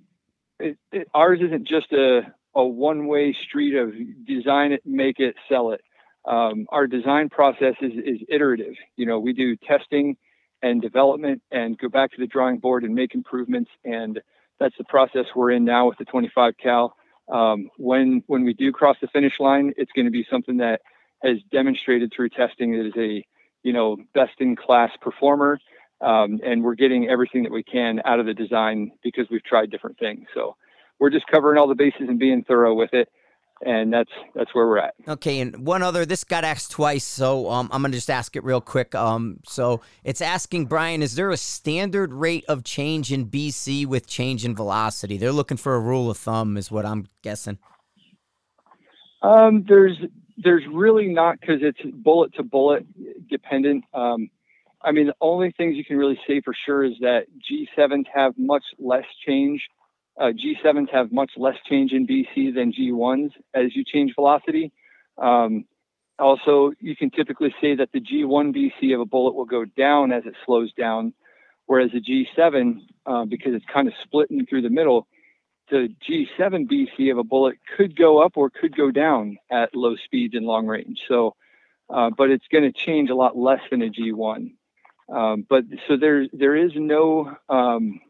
it, it, ours isn't just a, a one way street of design it, make it, sell it. Um, our design process is, is iterative. You know, we do testing and development and go back to the drawing board and make improvements. And that's the process we're in now with the 25 cal. Um, when when we do cross the finish line, it's going to be something that has demonstrated through testing that is a you know best in class performer um, and we're getting everything that we can out of the design because we've tried different things. So we're just covering all the bases and being thorough with it and that's that's where we're at. Okay and one other this got asked twice so um, i'm gonna just ask it real quick. Um, so it's asking bryan is there a standard rate of change in bc with change in velocity? They're looking for a rule of thumb is what i'm guessing. Um, there's there's really not because it's bullet to bullet dependent. Um, I mean, the only things you can really say for sure is that G7s have much less change. Uh, G7s have much less change in BC than G1s as you change velocity. Um, also, you can typically say that the G1 BC of a bullet will go down as it slows down, whereas the G7, uh, because it's kind of splitting through the middle, the G7 BC of a bullet could go up or could go down at low speeds and long range. So, uh, but it's going to change a lot less than a G1. Um, but so there there is no um,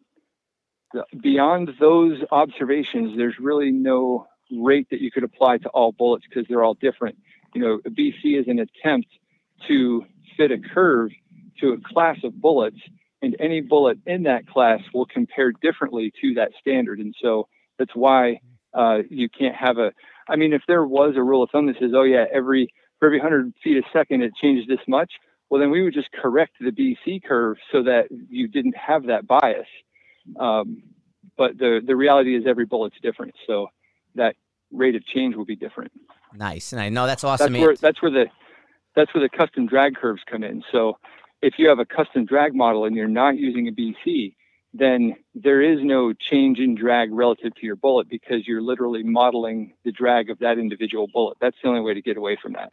beyond those observations. There's really no rate that you could apply to all bullets because they're all different. You know, BC is an attempt to fit a curve to a class of bullets and any bullet in that class will compare differently to that standard. And so that's why uh, you can't have a. I mean, if there was a rule of thumb that says, "Oh yeah, every for every hundred feet a second it changes this much," well then we would just correct the BC curve so that you didn't have that bias. Um, but the the reality is every bullet's different, so that rate of change will be different. Nice, and I know that's awesome. That's where that's where the that's where the custom drag curves come in. So if you have a custom drag model and you're not using a BC, then there is no change in drag relative to your bullet because you're literally modeling the drag of that individual bullet. That's the only way to get away from that.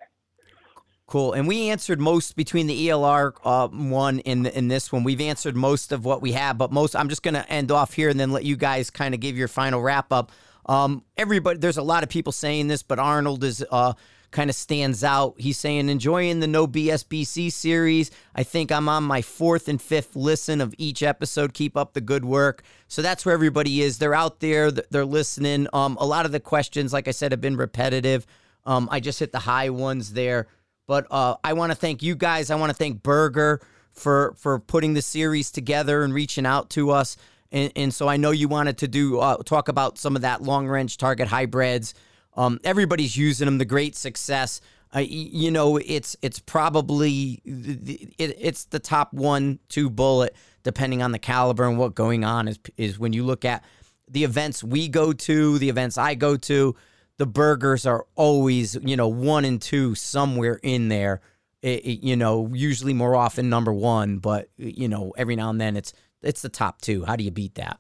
Cool. And we answered most between the ELR uh, one and, and this one. We've answered most of what we have, but most, I'm just going to end off here and then let you guys kind of give your final wrap up. Um, everybody, there's a lot of people saying this, but Arnold is, uh, kind of stands out. He's saying, enjoying the No BSBC series. I think I'm on my fourth and fifth listen of each episode. Keep up the good work. So that's where everybody is. They're out there, they're listening. Um, a lot of the questions, like I said, have been repetitive. Um, I just hit the high ones there. But uh, I want to thank you guys. I want to thank Berger for for putting the series together and reaching out to us. And, and so I know you wanted to do uh, talk about some of that long range target hybrids um, everybody's using them. The great success. Uh, you know, it's it's probably it, it's the top one two bullet depending on the caliber and what going on is is when you look at the events we go to, the events I go to, the Bergers are always you know one and two somewhere in there. It, it, you know, usually more often number one, but you know every now and then it's it's the top two. How do you beat that?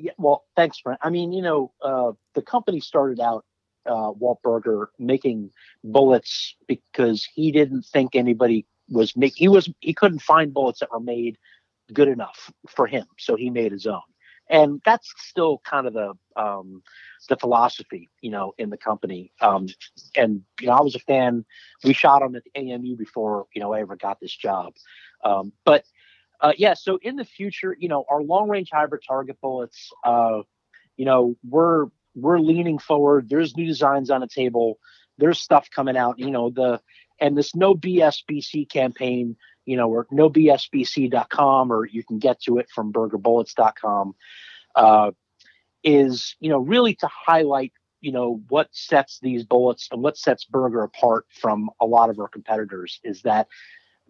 Yeah, well, thanks, Brent. I mean, you know, uh, the company started out uh, Walt Berger making bullets because he didn't think anybody was make he was he couldn't find bullets that were made good enough for him, so he made his own. And that's still kind of the um, the philosophy, you know, in the company. Um, and you know, I was a fan. We shot him at the AMU before you know I ever got this job. Um, but uh, yeah, so in the future, you know, our long range hybrid target bullets, uh, you know, we're we're leaning forward. There's new designs on the table. There's stuff coming out. You know, the and this no BSBC campaign, you know, or nobsbc.com, or you can get to it from bergerbullets.com, uh, is, you know, really to highlight, you know, what sets these bullets and what sets Berger apart from a lot of our competitors is that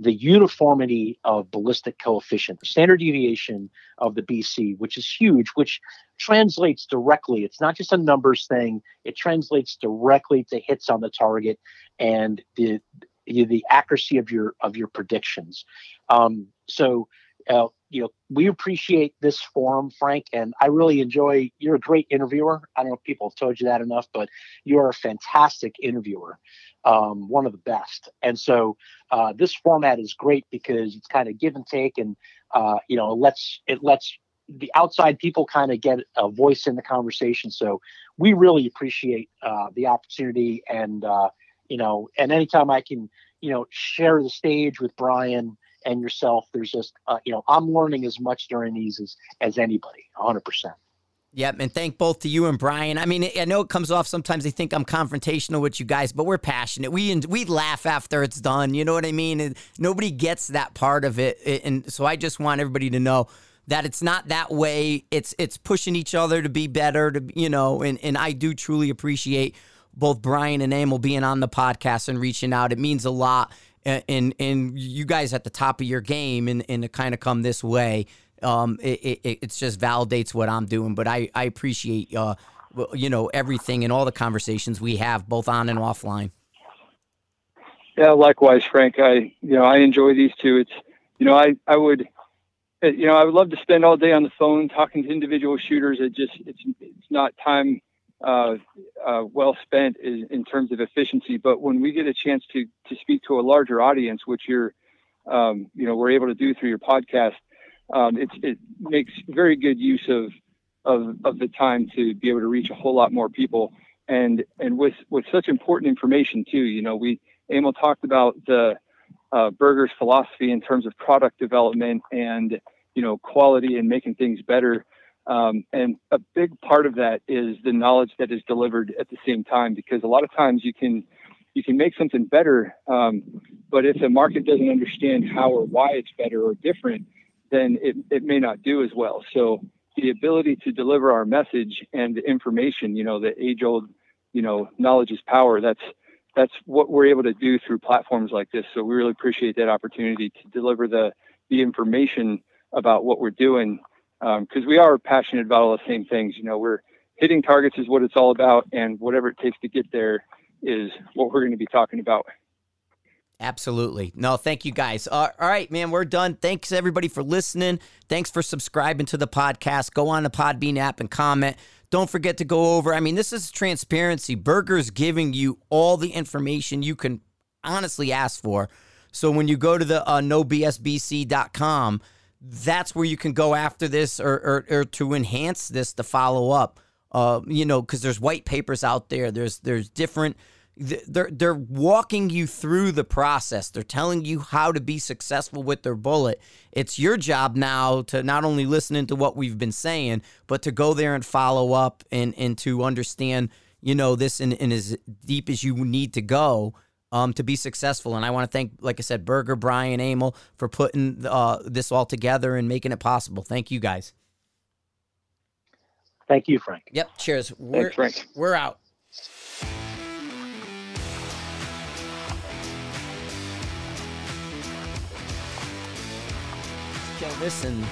the uniformity of ballistic coefficient, the standard deviation of the BC, which is huge, which translates directly. It's not just a numbers thing; it translates directly to hits on the target and the the accuracy of your of your predictions. Um, so, uh, you know, we appreciate this forum, Frank, and I really enjoy. You're a great interviewer. I don't know if people have told you that enough, but you are a fantastic interviewer um, one of the best. And so uh, this format is great because it's kind of give and take, and uh, you know, it lets it lets the outside people kind of get a voice in the conversation. So we really appreciate uh, the opportunity, and uh, you know, and anytime I can, you know, share the stage with Bryan and yourself, there's just uh, you know, I'm learning as much during these as as anybody, 100 percent. Yep, and thank both to you and Bryan. I mean, I know it comes off sometimes they think I'm confrontational with you guys, but we're passionate. We we laugh after it's done. You know what I mean? And nobody gets that part of it, and so I just want everybody to know that it's not that way. It's it's pushing each other to be better. To you know, and and I do truly appreciate both Bryan and Emil being on the podcast and reaching out. It means a lot, and and you guys at the top of your game, and and to kind of come this way um, it, it, it just validates what I'm doing. But I, I appreciate, uh, you know, everything and all the conversations we have, both on and offline. Yeah, likewise, Frank. I, you know, I enjoy these two. It's, you know, I, I would, uh, you know, I would love to spend all day on the phone talking to individual shooters. It just, it's, it's not time uh, uh, well spent in, in, terms of efficiency. But when we get a chance to to speak to a larger audience, which you're, um, you know, we're able to do through your podcast, um, it makes very good use of, of, of the time to be able to reach a whole lot more people. And, and with, with such important information too, you know, we, Emil talked about the uh, Berger's philosophy in terms of product development and, you know, quality and making things better. Um, and a big part of that is the knowledge that is delivered at the same time, because a lot of times you can, you can make something better, um, but if the market doesn't understand how or why it's better or different, then it, it may not do as well. So the ability to deliver our message and the information, you know, the age old, you know, knowledge is power. That's that's what we're able to do through platforms like this. So we really appreciate that opportunity to deliver the the information about what we're doing because um, we are passionate about all the same things. You know, we're hitting targets is what it's all about, and whatever it takes to get there is what we're going to be talking about. Absolutely. No, thank you guys. Uh, all right, man, we're done. Thanks everybody for listening. Thanks for subscribing to the podcast. Go on the Podbean app and comment. Don't forget to go over. I mean, this is transparency. Berger's giving you all the information you can honestly ask for. So when you go to the uh, nobsbc.com, that's where you can go after this or, or, or to enhance this to follow up. Uh, you know, because there's white papers out there. There's there's different they're they're walking you through the process. They're telling you how to be successful with their bullet. It's your job now to not only listen to what we've been saying, but to go there and follow up and and to understand, you know, this in, in as deep as you need to go um, to be successful. And I want to thank, like I said, Berger, Bryan, Emil for putting uh, this all together and making it possible. Thank you guys. Thank you, Frank. Yep. Cheers. We're, Thanks, Frank. We're out. kill this and